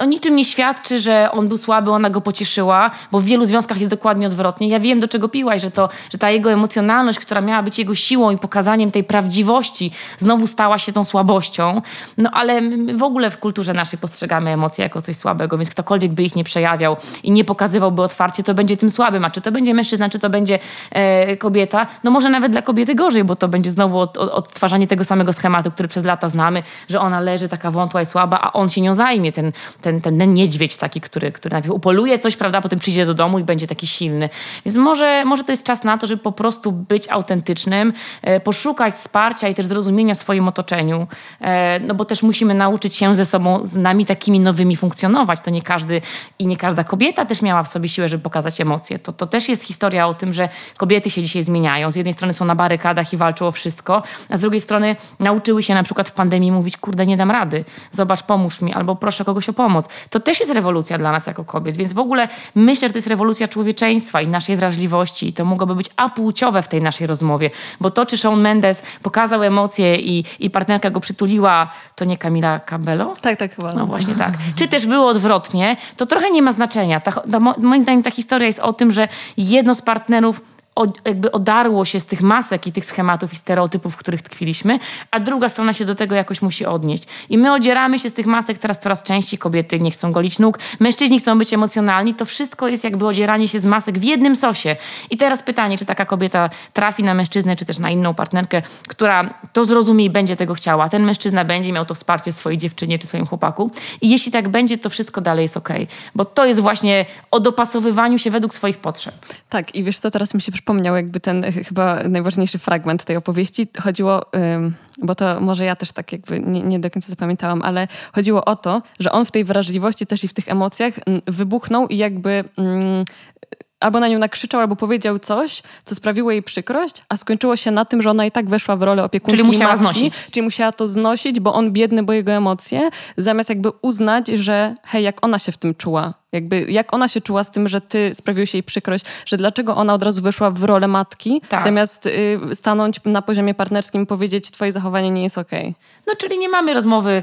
o niczym nie świadczy, że on był słaby, ona go pocieszyła, bo w wielu związkach jest dokładnie odwrotnie. Ja wiem, do czego piłaś, że, to, że ta jego emocjonalność, która miała być jego siłą i pokazaniem tej prawdziwości, znowu stała się tą słabością. No ale w ogóle w kulturze naszej postrzegamy emocje jako coś słabego, więc ktokolwiek by ich nie przejawiał i nie pokazywałby otwarcie, to będzie tym słabym. A czy to będzie mężczyzna, czy to będzie e, kobieta, no może nawet dla kobiety gorzej, bo to będzie znowu od, odtwarzanie tego samego schematu, który przez lata znamy, że ona leży taka wątła i słaba, a on się nią zajmie, ten, ten, ten, niedźwiedź taki, który, który najpierw upoluje coś, prawda, potem przyjdzie do domu i będzie taki silny. Więc może, może to jest czas na to, żeby po prostu być autentycznym, e, poszukać wsparcia i też zrozumienia w swoim otoczeniu, e, no bo też musimy nauczyć się ze sobą, z nami takimi nowymi funkcjonować. To nie każdy i nie każda kobieta też miała w sobie siłę, żeby pokazać emocje. To, to też jest historia o tym, że kobiety się dzisiaj zmieniają. Z jednej strony są na barykadach i walczą o wszystko, a z drugiej strony nauczyły się na przykład w pandemii mówić, kurde, nie dam rady, zobacz, pomóż mi, albo proszę kogoś o pomoc. To też jest rewolucja dla nas jako kobiet, więc w ogóle myślę, że to jest rewolucja człowieczeństwa i naszej wrażliwości i to mogłoby być apłciowe w tej naszej rozmowie, bo to, czy Shawn Mendes pokazał emocje i, i partnerka go przytuliła, to nie Camila Cabello? Tak, tak chyba. No właśnie tak. Czy też było odwrotnie, to trochę nie ma znaczenia. Ta, ta, moim zdaniem ta historia jest o tym, że jedno z partnerów jakby odarło się z tych masek i tych schematów i stereotypów, w których tkwiliśmy, a druga strona się do tego jakoś musi odnieść. I my odzieramy się z tych masek teraz coraz częściej. Kobiety nie chcą golić nóg, mężczyźni chcą być emocjonalni. To wszystko jest jakby odzieranie się z masek w jednym sosie. I teraz pytanie, czy taka kobieta trafi na mężczyznę, czy też na inną partnerkę, która to zrozumie i będzie tego chciała. Ten mężczyzna będzie miał to wsparcie swojej dziewczynie czy swoim chłopaku. I jeśli tak będzie, to wszystko dalej jest okej. Okay. Bo to jest właśnie o dopasowywaniu się według swoich potrzeb. Tak, i wiesz co, teraz mi się przypomniał jakby ten chyba najważniejszy fragment tej opowieści. Chodziło, bo to może ja też tak jakby nie, nie do końca zapamiętałam, ale chodziło o to, że on w tej wrażliwości też i w tych emocjach wybuchnął i jakby albo na nią nakrzyczał, albo powiedział coś, co sprawiło jej przykrość, a skończyło się na tym, że ona i tak weszła w rolę opiekunki Czyli musiała matki, znosić. Czyli musiała to znosić, bo on biedny, bo jego emocje, zamiast jakby uznać, że hej, jak ona się w tym czuła, Jakby jak ona się czuła z tym, że ty sprawiłeś jej przykrość, że dlaczego ona od razu wyszła w rolę matki, tak. zamiast y, stanąć na poziomie partnerskim i powiedzieć, twoje zachowanie nie jest okej. Okay. No czyli nie mamy rozmowy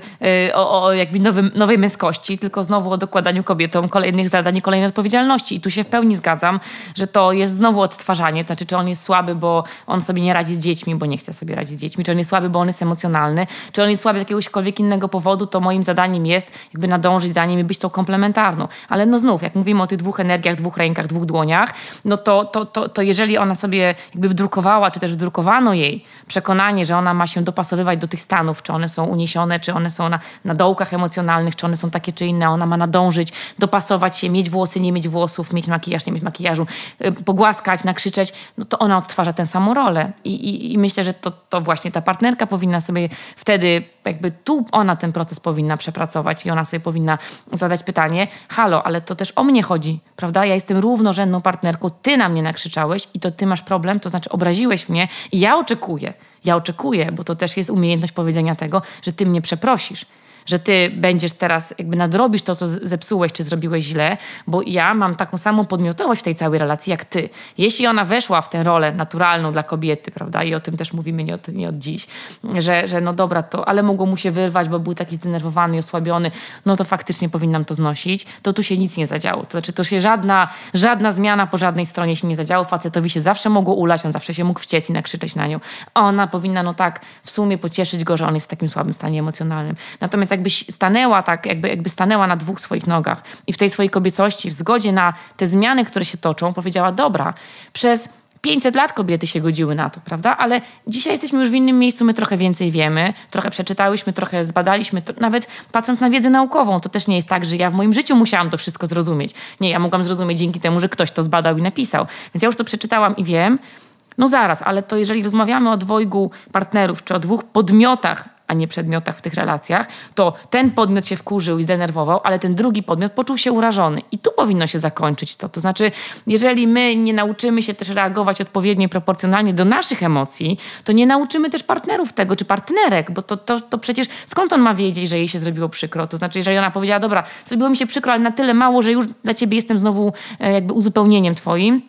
y, o, o jakby nowym, nowej męskości, tylko znowu o dokładaniu kobietom kolejnych zadań i kolejnej odpowiedzialności. I tu się w pełni zgadzam, że to jest znowu odtwarzanie, to znaczy czy on jest słaby, bo on sobie nie radzi z dziećmi, bo nie chce sobie radzić z dziećmi, czy on jest słaby, bo on jest emocjonalny, czy on jest słaby z jakiegośkolwiek innego powodu, to moim zadaniem jest jakby nadążyć za nim i być tą komplementarną. Ale no znów, jak mówimy o tych dwóch energiach, dwóch rękach, dwóch dłoniach, no to, to, to, to jeżeli ona sobie jakby wdrukowała, czy też wdrukowano jej przekonanie, że ona ma się dopasowywać do tych stanów, czy one są uniesione, czy one są na, na dołkach emocjonalnych, czy one są takie czy inne, ona ma nadążyć, dopasować się, mieć włosy, nie mieć włosów, mieć makijaż, nie mieć makijażu, y, pogłaskać, nakrzyczeć, no to ona odtwarza tę samą rolę. I, i, i myślę, że to, to właśnie ta partnerka powinna sobie wtedy, jakby tu ona ten proces powinna przepracować i ona sobie powinna zadać pytanie, halo, ale to też o mnie chodzi, prawda? Ja jestem równorzędną partnerką, ty na mnie nakrzyczałeś i to ty masz problem, to znaczy obraziłeś mnie i ja oczekuję, ja oczekuję, bo to też jest umiejętność powiedzenia tego, że ty mnie przeprosisz że ty będziesz teraz, jakby nadrobisz to, co zepsułeś, czy zrobiłeś źle, bo ja mam taką samą podmiotowość w tej całej relacji jak ty. Jeśli ona weszła w tę rolę naturalną dla kobiety, prawda, i o tym też mówimy nie od, nie od dziś, że, że no dobra, to, ale mogło mu się wyrwać, bo był taki zdenerwowany osłabiony, no to faktycznie powinnam to znosić, to tu się nic nie zadziało. To znaczy, to się żadna, żadna zmiana po żadnej stronie się nie zadziało, facetowi się zawsze mogło ulać, on zawsze się mógł wciec i nakrzyczeć na nią. Ona powinna, no tak, w sumie pocieszyć go, że on jest w takim słabym stanie emocjonalnym. Natomiast jakbyś stanęła tak, jakby, jakby stanęła na dwóch swoich nogach i w tej swojej kobiecości, w zgodzie na te zmiany, które się toczą, powiedziała: Dobra, przez 500 lat kobiety się godziły na to, prawda? Ale dzisiaj jesteśmy już w innym miejscu, my trochę więcej wiemy, trochę przeczytałyśmy, trochę zbadaliśmy, to, nawet patrząc na wiedzę naukową, to też nie jest tak, że ja w moim życiu musiałam to wszystko zrozumieć. Nie, ja mogłam zrozumieć dzięki temu, że ktoś to zbadał i napisał. Więc ja już to przeczytałam i wiem. No zaraz, ale to jeżeli rozmawiamy o dwojgu partnerów, czy o dwóch podmiotach a nie przedmiotach w tych relacjach, to ten podmiot się wkurzył i zdenerwował, ale ten drugi podmiot poczuł się urażony. I tu powinno się zakończyć to. To znaczy, jeżeli my nie nauczymy się też reagować odpowiednio proporcjonalnie do naszych emocji, to nie nauczymy też partnerów tego, czy partnerek, bo to, to, to przecież skąd on ma wiedzieć, że jej się zrobiło przykro? To znaczy, jeżeli ona powiedziała, dobra, zrobiło mi się przykro, ale na tyle mało, że już dla ciebie jestem znowu e, jakby uzupełnieniem twoim,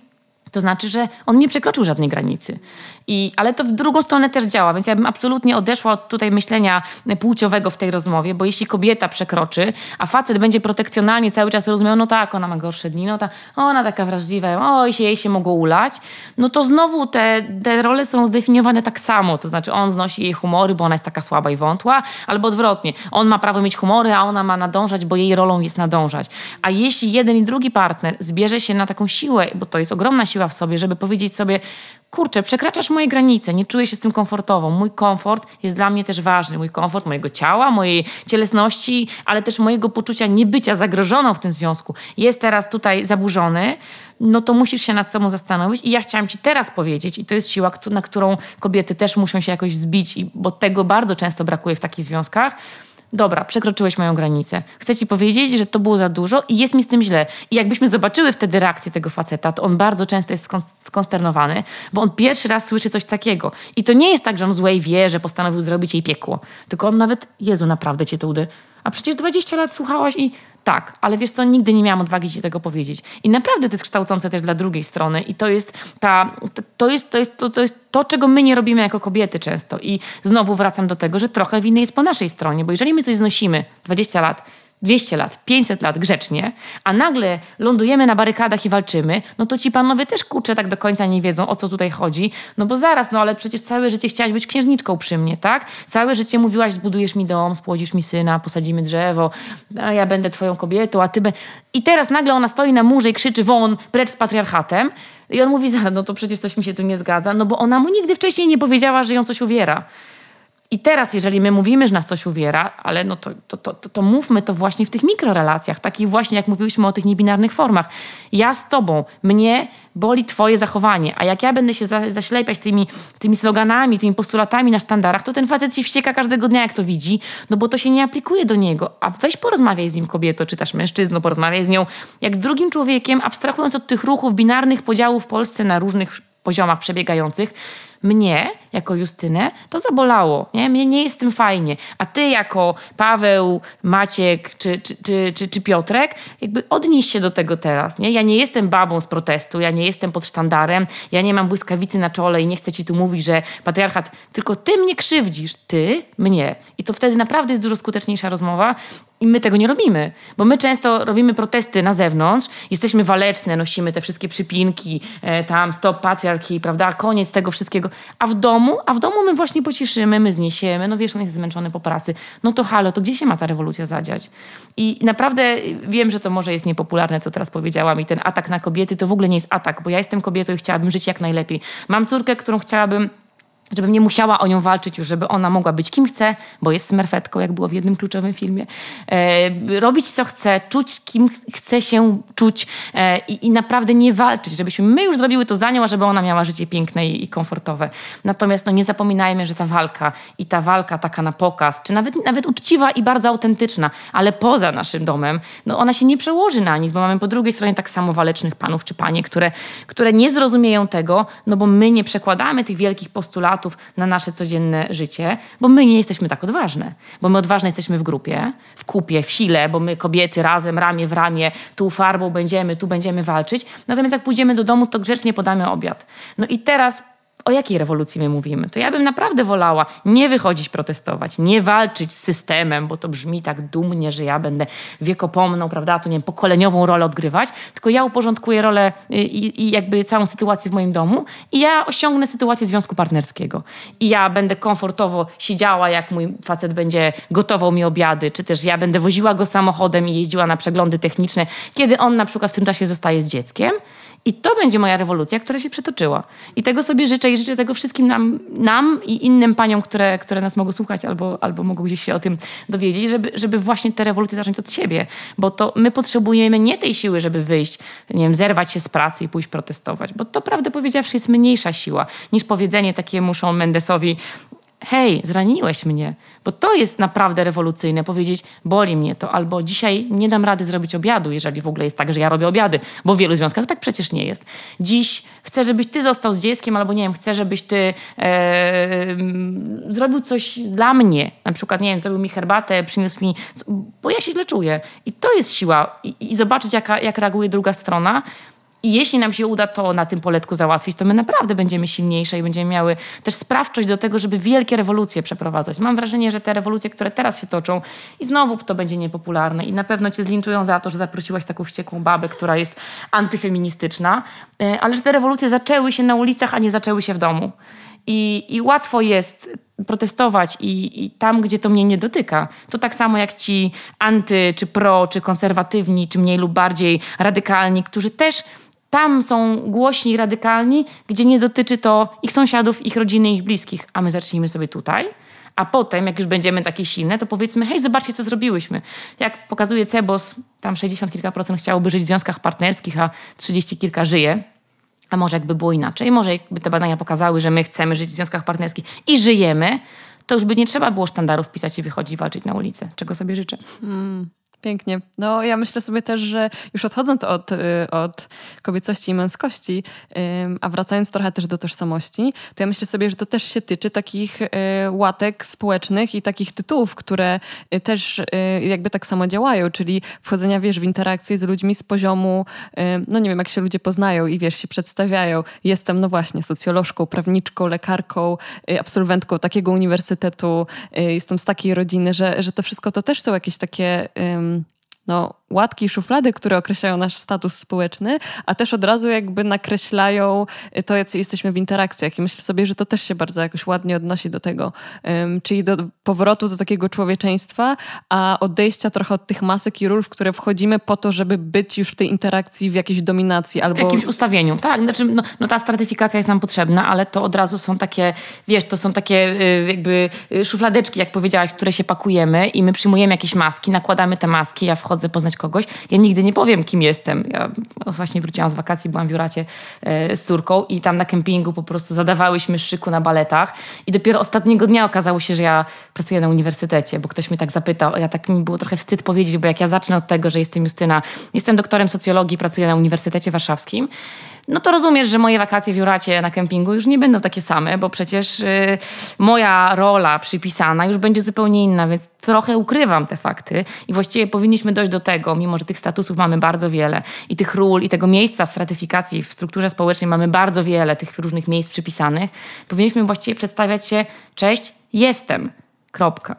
to znaczy, że on nie przekroczył żadnej granicy. I, ale to w drugą stronę też działa, więc ja bym absolutnie odeszła od tutaj myślenia płciowego w tej rozmowie, bo jeśli kobieta przekroczy, a facet będzie protekcjonalnie cały czas rozumiał, no tak, ona ma gorsze dni, no ta, ona taka wrażliwa, oj, się jej się mogło ulać, no to znowu te, te role są zdefiniowane tak samo, to znaczy on znosi jej humory, bo ona jest taka słaba i wątła, albo odwrotnie, on ma prawo mieć humory, a ona ma nadążać, bo jej rolą jest nadążać. A jeśli jeden i drugi partner zbierze się na taką siłę, bo to jest ogromna siła w sobie, żeby powiedzieć sobie, kurczę, przekraczasz moje granice, nie czuję się z tym komfortowo. Mój komfort jest dla mnie też ważny. Mój komfort mojego ciała, mojej cielesności, ale też mojego poczucia niebycia zagrożoną w tym związku jest teraz tutaj zaburzony, no to musisz się nad sobą zastanowić. I ja chciałam Ci teraz powiedzieć, i to jest siła, na którą kobiety też muszą się jakoś zbić, bo tego bardzo często brakuje w takich związkach dobra, przekroczyłeś moją granicę. Chcę ci powiedzieć, że to było za dużo i jest mi z tym źle. I jakbyśmy zobaczyły wtedy reakcję tego faceta, to on bardzo często jest skonsternowany, bo on pierwszy raz słyszy coś takiego. I to nie jest tak, że on złej wie, że postanowił zrobić jej piekło. Tylko on nawet, Jezu, naprawdę cię to udy. A przecież 20 lat słuchałaś i tak, ale wiesz co, nigdy nie miałam odwagi ci tego powiedzieć. I naprawdę to jest kształcące też dla drugiej strony i to jest ta, to jest, to jest, to, to jest to, czego my nie robimy jako kobiety często. I znowu wracam do tego, że trochę winy jest po naszej stronie, bo jeżeli my coś znosimy 20 lat, 200 lat, 500 lat grzecznie, a nagle lądujemy na barykadach i walczymy, no to ci panowie też kurczę tak do końca nie wiedzą, o co tutaj chodzi. No bo zaraz, no ale przecież całe życie chciałaś być księżniczką przy mnie, tak? Całe życie mówiłaś, zbudujesz mi dom, spłodzisz mi syna, posadzimy drzewo, a ja będę twoją kobietą, a ty... Be... I teraz nagle ona stoi na murze i krzyczy won, precz z patriarchatem. I on mówi, no to przecież coś mi się tu nie zgadza, no bo ona mu nigdy wcześniej nie powiedziała, że ją coś uwiera. I teraz, jeżeli my mówimy, że nas coś uwiera, ale no to, to, to, to, mówmy to właśnie w tych mikrorelacjach, takich właśnie, jak mówiliśmy o tych niebinarnych formach. Ja z tobą, mnie boli twoje zachowanie, a jak ja będę się za, zaślepiać tymi, tymi sloganami, tymi postulatami na sztandarach, to ten facet się wścieka każdego dnia, jak to widzi, no bo to się nie aplikuje do niego. A weź porozmawiaj z nim, kobieto, czy też mężczyzno, porozmawiaj z nią, jak z drugim człowiekiem, abstrahując od tych ruchów binarnych podziałów w Polsce na różnych poziomach przebiegających, mnie jako Justynę, to zabolało. Nie? Mnie nie jest tym fajnie. A ty jako Paweł, Maciek czy, czy, czy, czy, czy Piotrek, jakby odnieś się do tego teraz. Nie? Ja nie jestem babą z protestu, ja nie jestem pod sztandarem, ja nie mam błyskawicy na czole i nie chcę ci tu mówić, że patriarchat, tylko ty mnie krzywdzisz, ty mnie. I to wtedy naprawdę jest dużo skuteczniejsza rozmowa i my tego nie robimy, bo my często robimy protesty na zewnątrz, jesteśmy waleczne, nosimy te wszystkie przypinki, e, tam stop patriarchy, prawda, koniec tego wszystkiego, a w domu, a w domu my właśnie pocieszymy, my zniesiemy, no wiesz, on jest zmęczony po pracy, no to halo, to gdzie się ma ta rewolucja zadziać? I naprawdę wiem, że to może jest niepopularne, co teraz powiedziałam i ten atak na kobiety to w ogóle nie jest atak, bo ja jestem kobietą i chciałabym żyć jak najlepiej. Mam córkę, którą chciałabym żebym nie musiała o nią walczyć już, żeby ona mogła być kim chce, bo jest smerfetką, jak było w jednym kluczowym filmie. E, robić co chce, czuć kim chce się czuć e, i, i, naprawdę nie walczyć, żebyśmy my już zrobiły to za nią, a żeby ona miała życie piękne i, i, komfortowe. Natomiast no, nie zapominajmy, że ta walka i ta walka taka na pokaz, czy nawet, nawet uczciwa i bardzo autentyczna, ale poza naszym domem, no ona się nie przełoży na nic, bo mamy po drugiej stronie tak samo walecznych panów czy panie, które, które nie zrozumieją tego, no bo my nie przekładamy tych wielkich postulatów na nasze codzienne życie, bo my nie jesteśmy tak odważne. Bo my odważne jesteśmy w grupie, w kupie, w sile, bo my kobiety razem, ramię w ramię, tu farbą będziemy, tu będziemy walczyć. Natomiast jak pójdziemy do domu, to grzecznie podamy obiad. No i teraz o jakiej rewolucji my mówimy? To ja bym naprawdę wolała nie wychodzić protestować, nie walczyć z systemem, bo to brzmi tak dumnie, że ja będę wiekopomną, prawda, tu nie wiem, pokoleniową rolę odgrywać, tylko ja uporządkuję rolę y, i, i jakby całą sytuację w moim domu i ja osiągnę sytuację związku partnerskiego. I ja będę komfortowo siedziała, jak mój facet będzie gotował mi obiady, czy też ja będę woziła go samochodem i jeździła na przeglądy techniczne, kiedy on na przykład w tym czasie zostaje z dzieckiem. I to będzie moja rewolucja, która się przetoczyła. I tego sobie życzę i życzę tego wszystkim nam, nam i innym paniom, które, które nas mogą słuchać albo, albo mogą gdzieś się o tym dowiedzieć, żeby, żeby właśnie te rewolucje zacząć od siebie. Bo to my potrzebujemy nie tej siły, żeby wyjść, nie wiem, zerwać się z pracy i pójść protestować. Bo to, prawdę powiedziawszy, jest mniejsza siła niż powiedzenie takiemu Shawn Mendesowi, hej, zraniłeś mnie, bo to jest naprawdę rewolucyjne, powiedzieć, boli mnie to, albo dzisiaj nie dam rady zrobić obiadu, jeżeli w ogóle jest tak, że ja robię obiady, bo w wielu związkach tak przecież nie jest. Dziś chcę, żebyś ty został z dzieckiem, albo nie wiem, chcę, żebyś ty e, zrobił coś dla mnie, na przykład, nie wiem, zrobił mi herbatę, przyniósł mi, bo ja się źle czuję. I to jest siła. I, i zobaczyć, jaka, jak reaguje druga strona, i jeśli nam się uda to na tym poletku załatwić, to my naprawdę będziemy silniejsze i będziemy miały też sprawczość do tego, żeby wielkie rewolucje przeprowadzać. Mam wrażenie, że te rewolucje, które teraz się toczą, i znowu to będzie niepopularne, i na pewno cię zlinczują za to, że zaprosiłaś taką wściekłą babę, która jest antyfeministyczna, e, ale że te rewolucje zaczęły się na ulicach, a nie zaczęły się w domu. I, i łatwo jest protestować i, i, tam, gdzie to mnie nie dotyka. To tak samo jak ci anty, czy pro, czy konserwatywni, czy mniej lub bardziej radykalni, którzy też tam są głośni radykalni, gdzie nie dotyczy to ich sąsiadów, ich rodziny, ich bliskich. A my zacznijmy sobie tutaj. A potem, jak już będziemy takie silne, to powiedzmy, hej, zobaczcie, co zrobiłyśmy. Jak pokazuje Cebos, tam 60 kilka procent chciałoby żyć w związkach partnerskich, a 30 kilka żyje. A może jakby było inaczej? Może jakby te badania pokazały, że my chcemy żyć w związkach partnerskich i żyjemy, to już by nie trzeba było sztandarów pisać i wychodzić walczyć na ulicę, czego sobie życzę. Mm. Pięknie. No ja myślę sobie też, że już odchodząc od, y, od kobiecości i męskości, a wracając trochę też do tożsamości, to ja myślę sobie, że to też się tyczy takich y, łatek społecznych i takich tytułów, które y, też jakby tak samo działają, czyli wchodzenia, wiesz, w interakcję z ludźmi z poziomu, no nie wiem, jak się ludzie poznają i wiesz, się przedstawiają. Jestem, no właśnie, socjolożką, prawniczką, lekarką, absolwentką takiego uniwersytetu, jestem z takiej rodziny, że, że to wszystko to też są jakieś takie no, łatki i szuflady, które określają nasz status społeczny, a też od razu jakby nakreślają to, jacy jesteśmy w interakcjach. I myślę sobie, że to też się bardzo jakoś ładnie odnosi do tego, czyli do powrotu do takiego człowieczeństwa, a odejścia trochę od tych masek i ról, w które wchodzimy po to, żeby być już w tej interakcji, w jakiejś dominacji albo... W jakimś ustawieniu, tak. Znaczy, no, no ta stratyfikacja jest nam potrzebna, ale to od razu są takie, wiesz, to są takie y, jakby y, szufladeczki, jak powiedziałaś, które się pakujemy i my przyjmujemy jakieś maski, nakładamy te maski, ja wchodzę poznać kogoś, ja nigdy nie powiem, kim jestem. Ja właśnie wróciłam z wakacji, byłam w Juracie e, z córką i tam na kempingu po prostu zadawałyśmy szyku na baletach. I dopiero ostatniego dnia okazało się, że ja pracuję na uniwersytecie, bo ktoś mnie tak zapytał, ja tak mi było trochę wstyd powiedzieć, bo jak ja zacznę od tego, że jestem Justyna, jestem doktorem socjologii, pracuję na Uniwersytecie Warszawskim, no to rozumiesz, że moje wakacje w Juracie na kempingu już nie będą takie same, bo przecież y, moja rola przypisana już będzie zupełnie inna, więc trochę ukrywam te fakty i właściwie powinniśmy dojść do tego, mimo że tych statusów mamy bardzo wiele i tych ról i tego miejsca w stratyfikacji, w strukturze społecznej mamy bardzo wiele tych różnych miejsc przypisanych, powinniśmy właściwie przedstawiać się, cześć, jestem, kropka.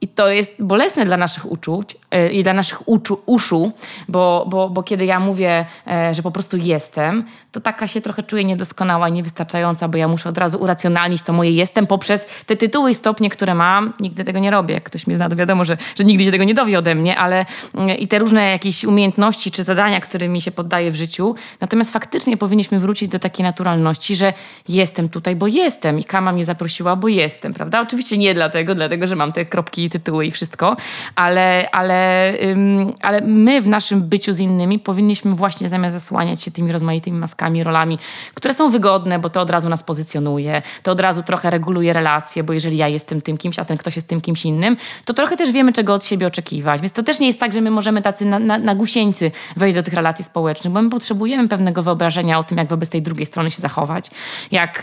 I to jest bolesne dla naszych uczuć i dla naszych uczu, uszu, bo, bo, bo kiedy ja mówię, yy, że po prostu jestem, to taka się trochę czuję niedoskonała i niewystarczająca, bo ja muszę od razu uracjonalnić to moje jestem poprzez te tytuły i stopnie, które mam. Nigdy tego nie robię. Jak ktoś mnie zna, to wiadomo, że, że nigdy się tego nie dowie ode mnie, ale yy, i te różne jakieś umiejętności czy zadania, którymi się poddaję w życiu. Natomiast faktycznie powinniśmy wrócić do takiej naturalności, że jestem tutaj, bo jestem i Kama mnie zaprosiła, bo jestem, prawda? Oczywiście nie dlatego, dlatego, że mam te kropki, tytuły i wszystko, ale, ale, ale my w naszym byciu z innymi powinniśmy właśnie zamiast zasłaniać się tymi rozmaitymi maskami, rolami, które są wygodne, bo to od razu nas pozycjonuje, to od razu trochę reguluje relacje, bo jeżeli ja jestem tym kimś, a ten ktoś jest tym kimś innym, to trochę też wiemy, czego od siebie oczekiwać. Więc to też nie jest tak, że my możemy tacy na, na, na gusieńcy wejść do tych relacji społecznych, bo my potrzebujemy pewnego wyobrażenia o tym, jak wobec tej drugiej strony się zachować, jak,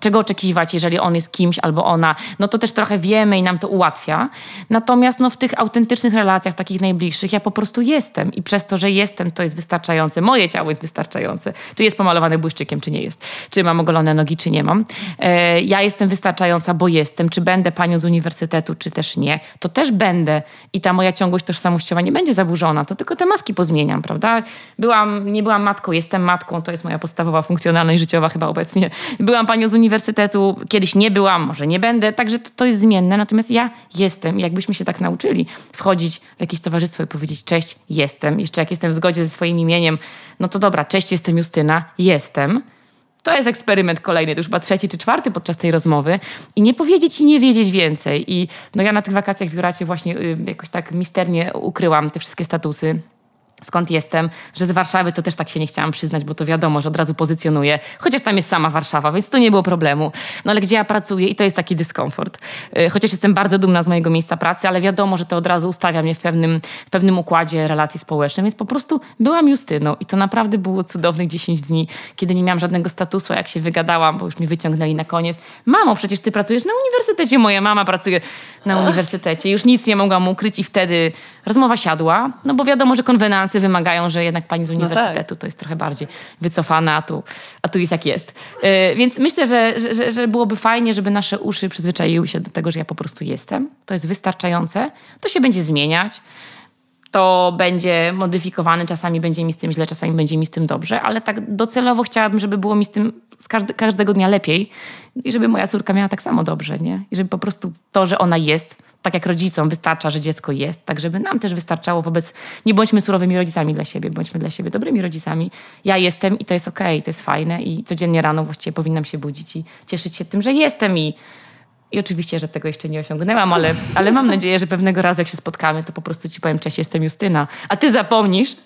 czego oczekiwać, jeżeli on jest kimś albo ona, no to też trochę wiemy i nam to ułatwia. Natomiast no, w tych autentycznych relacjach, takich najbliższych, ja po prostu jestem i przez to, że jestem, to jest wystarczające. Moje ciało jest wystarczające. Czy jest pomalowany błyszczykiem, czy nie jest. Czy mam ogolone nogi, czy nie mam. E, ja jestem wystarczająca, bo jestem. Czy będę panią z uniwersytetu, czy też nie. To też będę. I ta moja ciągłość tożsamościowa nie będzie zaburzona. To tylko te maski pozmieniam, prawda? Byłam, nie byłam matką, jestem matką. To jest moja podstawowa funkcjonalność życiowa chyba obecnie. Byłam panią z uniwersytetu, kiedyś nie byłam, może nie będę. Także to, to jest zmienne. Natomiast ja jestem. Jakbyśmy się tak nauczyli wchodzić w jakieś towarzystwo i powiedzieć cześć, jestem. Jeszcze jak jestem w zgodzie ze swoim imieniem, no to dobra, cześć, jestem Justyna, jestem. To jest eksperyment kolejny, to już chyba trzeci czy czwarty podczas tej rozmowy. I nie powiedzieć i nie wiedzieć więcej. I no ja na tych wakacjach w Juracie właśnie y, jakoś tak misternie ukryłam te wszystkie statusy skąd jestem, że z Warszawy to też tak się nie chciałam przyznać, bo to wiadomo, że od razu pozycjonuję, chociaż tam jest sama Warszawa, więc to nie było problemu. No ale gdzie ja pracuję i to jest taki dyskomfort. Y, chociaż jestem bardzo dumna z mojego miejsca pracy, ale wiadomo, że to od razu ustawia mnie w pewnym, w pewnym układzie relacji społecznych, więc po prostu byłam Justyną i to naprawdę było cudownych 10 dni, kiedy nie miałam żadnego statusu, jak się wygadałam, bo już mi wyciągnęli na koniec. Mamo, przecież ty pracujesz na uniwersytecie, moja mama pracuje na uniwersytecie. Już nic nie mogłam ukryć i wtedy rozmowa siadła, no bo wiadomo, że wymagają, że jednak pani z uniwersytetu no tak. to jest trochę bardziej wycofana, a tu, a tu jest jak jest. Yy, więc myślę, że, że, że byłoby fajnie, żeby nasze uszy przyzwyczaiły się do tego, że ja po prostu jestem. To jest wystarczające. To się będzie zmieniać to będzie modyfikowane, czasami będzie mi z tym źle, czasami będzie mi z tym dobrze, ale tak docelowo chciałabym, żeby było mi z tym z każde, każdego dnia lepiej i żeby moja córka miała tak samo dobrze, nie? I żeby po prostu to, że ona jest, tak jak rodzicom wystarcza, że dziecko jest, tak żeby nam też wystarczało wobec, nie bądźmy surowymi rodzicami dla siebie, bądźmy dla siebie dobrymi rodzicami. Ja jestem i to jest okej, okay, to jest fajne i codziennie rano właściwie powinnam się budzić i cieszyć się tym, że jestem i i oczywiście, że tego jeszcze nie osiągnęłam, ale, ale mam nadzieję, że pewnego razu, jak się spotkamy, to po prostu ci powiem, cześć, jestem Justyna. A ty zapomnisz,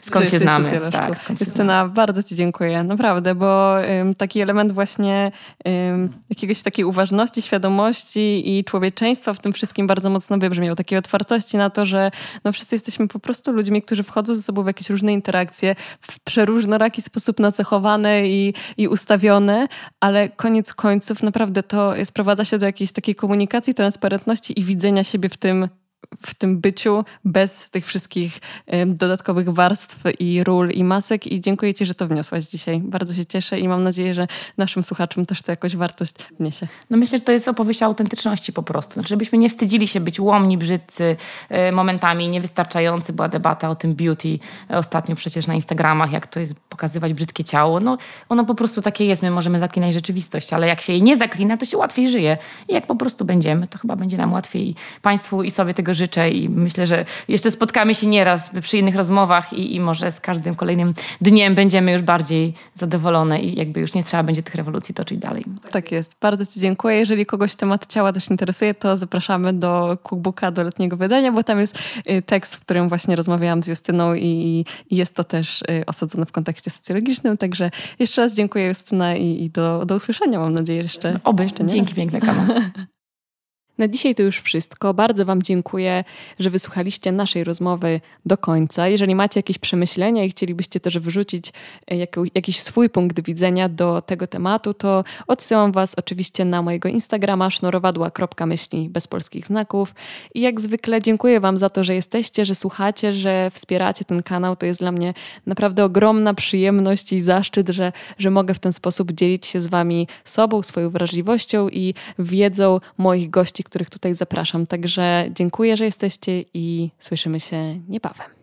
skąd się znamy. Tak, skąd Justyna, bardzo Ci dziękuję, naprawdę, bo um, taki element właśnie um, jakiegoś takiej uważności, świadomości i człowieczeństwa w tym wszystkim bardzo mocno wybrzmiał. Takiej otwartości na to, że no, wszyscy jesteśmy po prostu ludźmi, którzy wchodzą ze sobą w jakieś różne interakcje, w przeróżnoraki sposób nacechowane i, i ustawione, ale koniec końców naprawdę to sprowadza się do jakiejś takiej komunikacji, transparentności i widzenia siebie w tym, w tym byciu bez tych wszystkich dodatkowych warstw i ról i masek i dziękuję Ci, że to wniosłaś dzisiaj. Bardzo się cieszę i mam nadzieję, że naszym słuchaczom też to jakoś wartość wniesie. No myślę, że to jest opowieść o autentyczności po prostu. Znaczy, żebyśmy nie wstydzili się być łomni, brzydcy, e, momentami niewystarczający. Była debata o tym beauty ostatnio przecież na Instagramach, jak to jest pokazywać brzydkie ciało. No ono po prostu takie jest. My możemy zaklinać rzeczywistość, ale jak się jej nie zaklina, to się łatwiej żyje. I jak po prostu będziemy, to chyba będzie nam łatwiej Państwu i sobie tego życzę i myślę, że jeszcze spotkamy się nieraz przy innych rozmowach i, i może z każdym kolejnym dniem będziemy już bardziej zadowolone i jakby już nie trzeba będzie tych rewolucji toczyć dalej. Tak jest. Bardzo Ci dziękuję. Jeżeli kogoś temat ciała też interesuje, to zapraszamy do cookbooka, do letniego wydania, bo tam jest y, tekst, w którym właśnie rozmawiałam z Justyną i, i jest to też y, osadzone w kontekście socjologicznym. Także jeszcze raz dziękuję Justyna i, i do, do usłyszenia. Mam nadzieję, jeszcze. Oby. Jeszcze nie. Dzięki piękne, Kama. <laughs> Na dzisiaj to już wszystko. Bardzo Wam dziękuję, że wysłuchaliście naszej rozmowy do końca. Jeżeli macie jakieś przemyślenia i chcielibyście też wyrzucić e, jakiś swój punkt widzenia do tego tematu, to odsyłam Was oczywiście na mojego Instagrama sznurowadła.myśli bez polskich znaków. I jak zwykle dziękuję Wam za to, że jesteście, że słuchacie, że wspieracie ten kanał. To jest dla mnie naprawdę ogromna przyjemność i zaszczyt, że, że mogę w ten sposób dzielić się z Wami sobą, swoją wrażliwością i wiedzą moich gości, których tutaj zapraszam. Także dziękuję, że jesteście i słyszymy się niebawem.